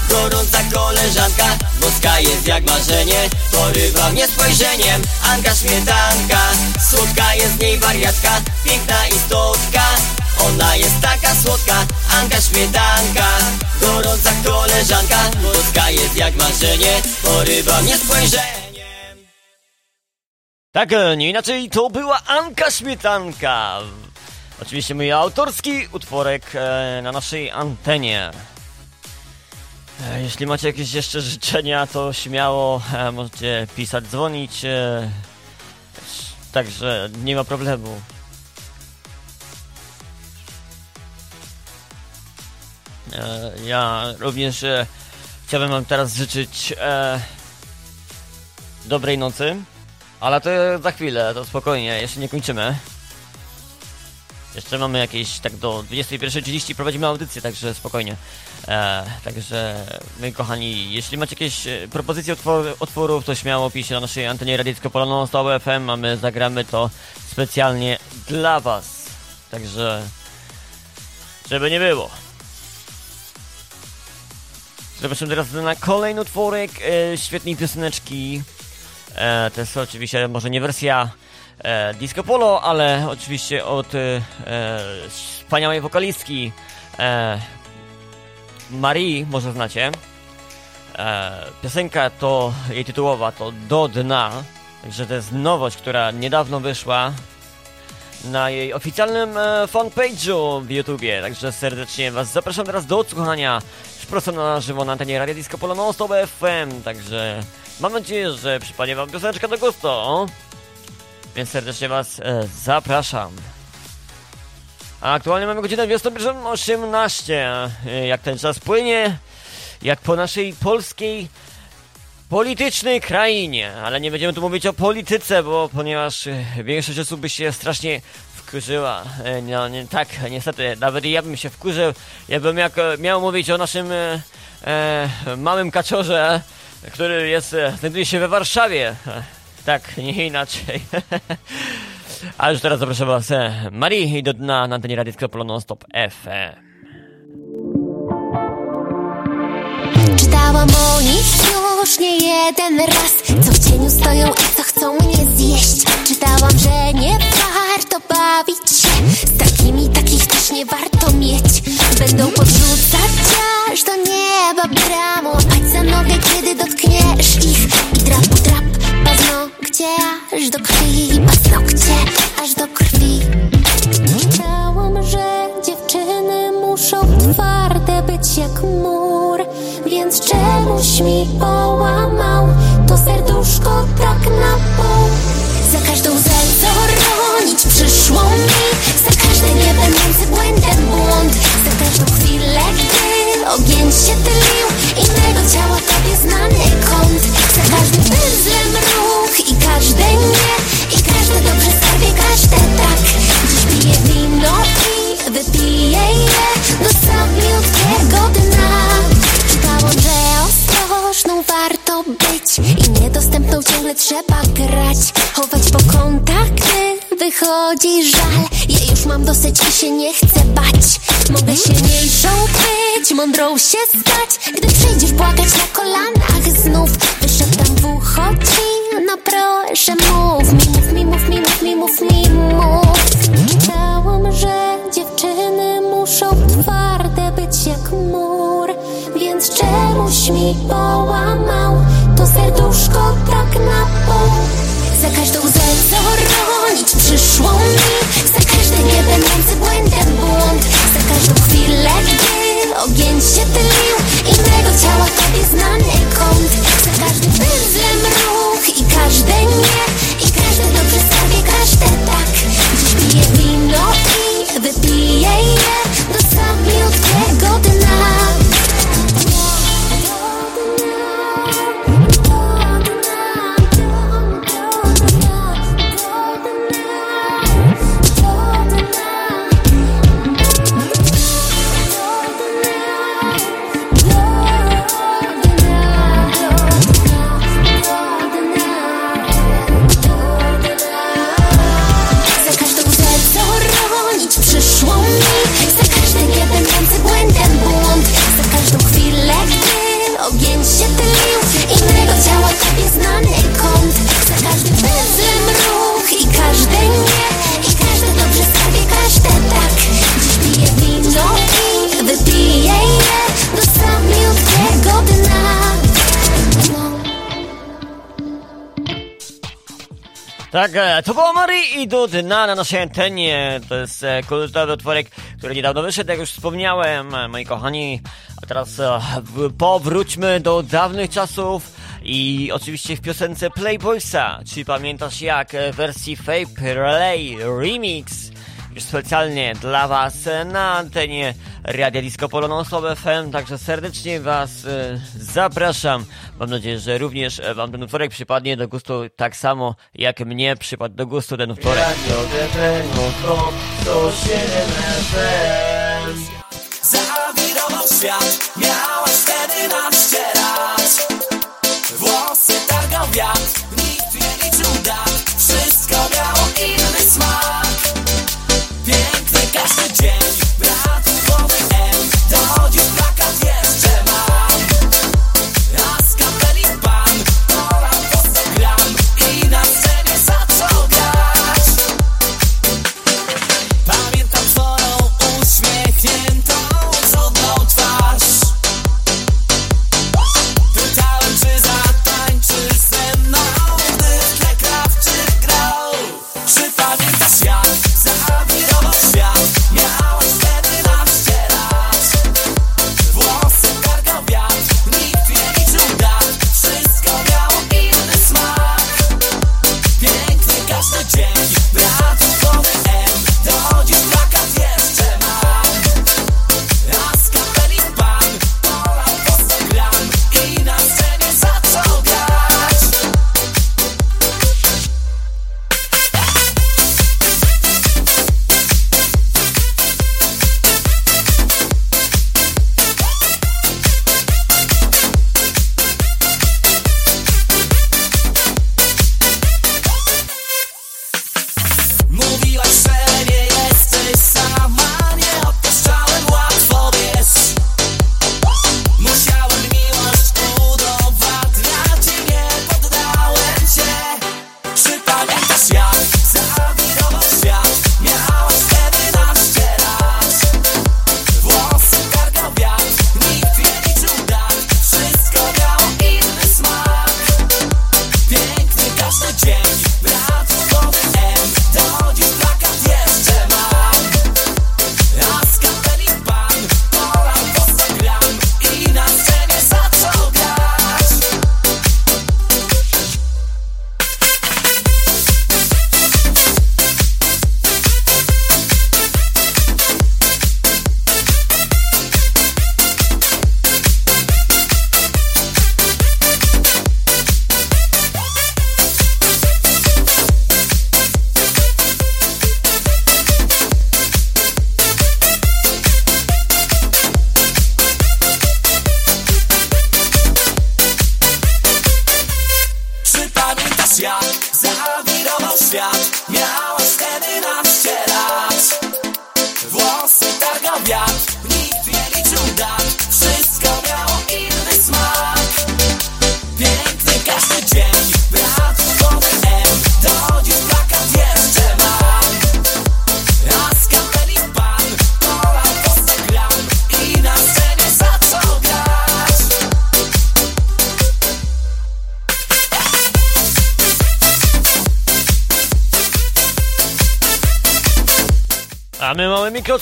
Gorąca koleżanka, boska jest jak marzenie. Porywa mnie spojrzeniem, Anka śmietanka. Słodka jest z niej wariatka, piękna istotka. Ona jest taka słodka, Anka śmietanka. Gorąca koleżanka, boska jest jak marzenie. Porywa mnie spojrzeniem.
Tak, e, nie inaczej to była Anka Śmietanka. Oczywiście mój autorski utworek e, na naszej antenie. E, Jeśli macie jakieś jeszcze życzenia, to śmiało e, możecie pisać, dzwonić. Także nie ma problemu. Ja również chciałbym wam teraz życzyć dobrej nocy. Ale to za chwilę, to spokojnie, jeszcze nie kończymy. Jeszcze mamy jakieś tak do 21.30 prowadzimy audycję, także spokojnie. E, także my kochani, jeśli macie jakieś e, propozycje utwor, utworów, to śmiało piszcie na naszej antenie radyjsko Poloną Stałe FM, a my zagramy to specjalnie dla was. Także żeby nie było. Zobaczymy teraz na kolejny utworek e, świetnej pioseneczki. E, to jest oczywiście może nie wersja e, Disco Polo, ale oczywiście od e, wspaniałej wokalistki e, Marii, może znacie. E, piosenka to, jej tytułowa to Do Dna, także to jest nowość, która niedawno wyszła na jej oficjalnym e, fanpage'u w YouTubie, także serdecznie Was zapraszam teraz do odsłuchania prosto na żywo na antenie Radio Disco Polo non FM, także mam nadzieję, że przypadnie Wam pioseneczka do gustu, więc serdecznie Was e, zapraszam. A aktualnie mamy godzinę 21.18, e, jak ten czas płynie, jak po naszej polskiej politycznej krainie, ale nie będziemy tu mówić o polityce, bo ponieważ e, większość osób by się strasznie wkurzyła. E, No, nie, tak, niestety, nawet ja bym się wkurzył, jakbym jak, e, miał mówić o naszym małym kaczorze, który jest, znajduje się we Warszawie. Tak, nie inaczej. A już teraz zapraszam Was, e, Marii i do dna na antenie Radia Polo Non-Stop FM.
Czytałam o nich już nie jeden raz. Co w cieniu stoją i co chcą mnie zjeść. Czytałam, że nie warto bawić się. Z takimi takich też nie warto mieć. Będą podrzucać aż do nieba bramą Łapać za nogę, kiedy dotkniesz ich. I drap, drap, paznokcie aż do krwi Paznokcie aż do krwi. Czytałam, że dziewczyny muszą twarde być jak mur Więc czemuś mi połamał to serduszko tak na pół Za każdą co ronić przyszło mi Za każdy nie będący błędem błąd. Za każdą chwilę, gdy ogień się tylił ciała tobie znany kąt. Za każdym pędzlem ruch i każde nie. I każde dobrze skarbie, każde tak. Dziś piję wino i wypiję je. Do samiutkiego dna. Czytałam, że ostrożną warto być. I niedostępną ciągle trzeba grać. Chować po gdy wychodzi żal. Ja już mam dosyć i się nie chcę bać Mogę silniejszą być, mądrą się stać. Gdy przyjdziesz płakać na kolanach znów Wyszeptam w ucho ci, no proszę mów mi, mów mi, mów mi, mów mi, mów mi, mów. Czytałam, że dziewczyny muszą twarde być jak mur Więc czemuś mi połamał. To serduszko tak na pół Za każdą łzę, co ronić przyszło mi gdy ogień się tylił Innego ciała tobie znany kąt. Za każdym Tak,
e, to było Mary i do dna na naszej antenie. To jest e, kultowy utworek, który niedawno wyszedł, jak już wspomniałem, e, moi kochani. A teraz powróćmy do dawnych czasów i oczywiście w piosence Playboysa. Czy pamiętasz jak w wersji Fape Relay Remix? Już specjalnie dla Was na antenie Radia Disco Polo non FM, także serdecznie Was e, zapraszam. Mam nadzieję, że również Wam ten utworek przypadnie do gustu tak samo jak mnie przypadł do gustu ten utworek. Radio
Zawirował świat, miałaś wtedy nas ścierać Włosy targał wiatr, Piękny każdy dzień, brat głowy M. Do dziś plakat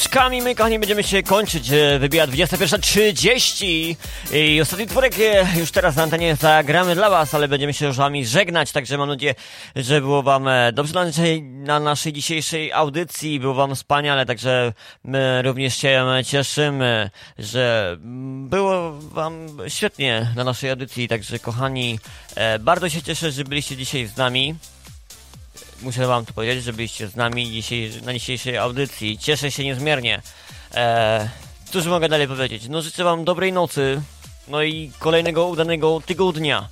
kroczkami, my kochani, będziemy się kończyć. e, Wybija 21.30 i ostatni tworek e, już teraz na antenie zagramy dla was, ale będziemy się już wami żegnać, także mam nadzieję, że było wam e, dobrze na naszej, na naszej dzisiejszej audycji, było wam wspaniale, także my również się cieszymy, że było wam świetnie na naszej audycji, także kochani, e, bardzo się cieszę, że byliście dzisiaj z nami. Muszę wam to powiedzieć, że byliście z nami dzisiaj, na dzisiejszej audycji. Cieszę się niezmiernie. Eee, cóż mogę dalej powiedzieć? No życzę wam dobrej nocy, no i kolejnego udanego tygodnia.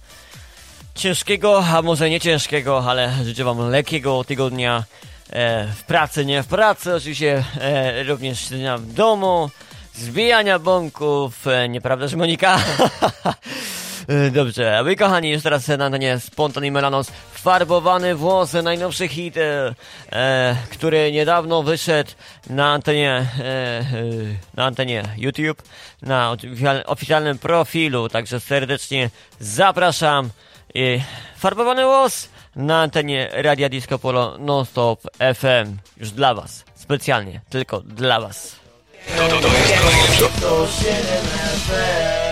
Ciężkiego, a może nie ciężkiego, ale życzę wam lekkiego tygodnia e, w pracy, nie w pracy, oczywiście e, również siedzenia w domu, zbijania bąków, e, nieprawdaż Monika? E, Dobrze, wy kochani, już teraz na antenie Spontan i Melanos Farbowany włos, najnowszy hit, e, e, który niedawno wyszedł na antenie, e, na antenie YouTube, na oficjal- oficjalnym profilu, także serdecznie zapraszam. Farbowany włos, na antenie Radia Disco Polo Non-Stop FM. Już dla Was. Specjalnie. Tylko dla Was.
To, to, to jest najlepsze.
To 7 FM.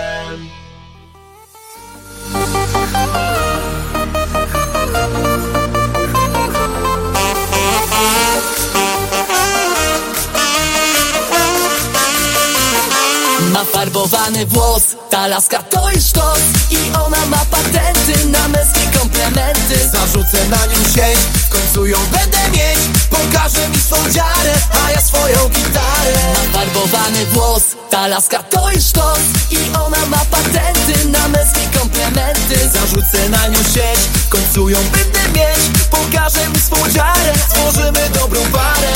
Ma farbowany włos, ta laska to jest sztos I ona ma patenty na męskie komplementy.
Zarzucę na nią sieć, w końcu ją będę mieć. Pokażę mi swą dziarę, a ja swoją gitarę.
Ma farbowany włos, ta laska to jest sztos I ona ma patenty na męskie komplementy.
Zarzucę na nią sieć, w końcu ją będę mieć. Pokażę mi swą dziarę, stworzymy dobrą parę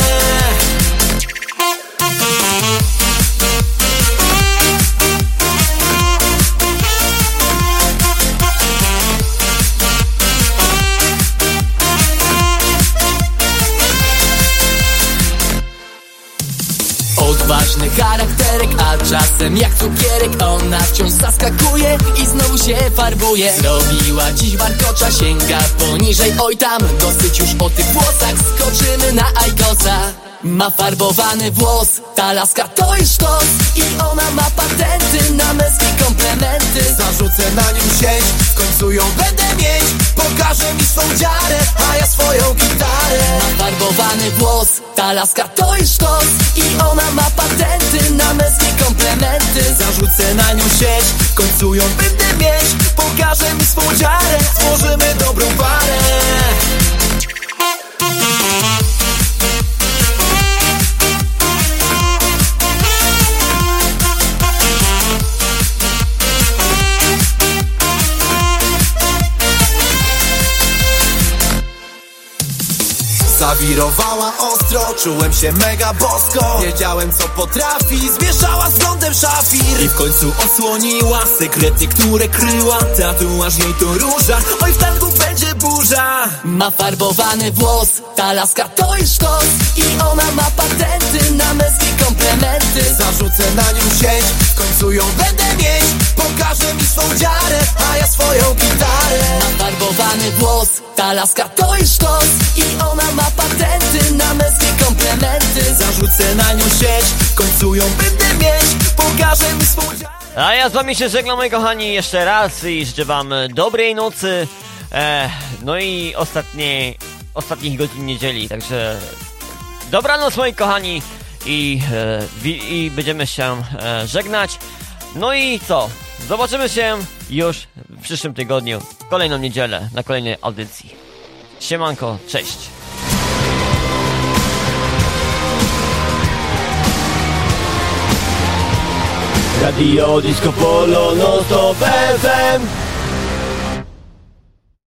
Charakterek, a czasem jak cukierek Ona wciąż zaskakuje i znowu się farbuje. Zrobiła dziś warkocza, sięga poniżej Oj tam, dosyć już o tych włosach Skoczymy na Ajkosa ma farbowany włos, ta laska to jest sztos I ona ma patenty na męskie komplementy.
Zarzucę na nią sieć, w końcu ją będę mieć. Pokażę mi swą dziarę, a ja swoją gitarę.
Ma farbowany włos, ta laska to jest sztos I ona ma patenty na męskie komplementy.
Zarzucę na nią sieć, w końcu ją będę mieć. Pokażę mi swą dziarę, stworzymy dobrą parę Zawirowała ostro, czułem się mega bosko. Wiedziałem co potrafi, zmieszała z glądem szafir. I w końcu osłoniła sekrety, które kryła. Tatuaż jej to róża, oj w tangu będzie burza.
Ma farbowany włos, ta laska to jest sztos. I ona ma patenty na męskie komplementy.
Zarzucę na nią sieć, w końcu ją będę mieć. Pokażę mi swą dziarę, a ja swoją gitarę.
Ma farbowany włos, ta laska to jest sztos I ona ma patenty na męskie komplementy.
Zarzucę na nią sieć, w końcu ją będę mieć. Pokażę mi swą dziarę.
A ja z wami się żegnam, moi kochani, jeszcze raz i życzę wam dobrej nocy. E, no i ostatniej, ostatnich godzin niedzieli, także dobranoc, moi kochani, i, e, i będziemy się e, żegnać. No i co? Zobaczymy się już w przyszłym tygodniu, w kolejną niedzielę, na kolejnej audycji. Siemanko, cześć. Radio Disco Polo, no to FM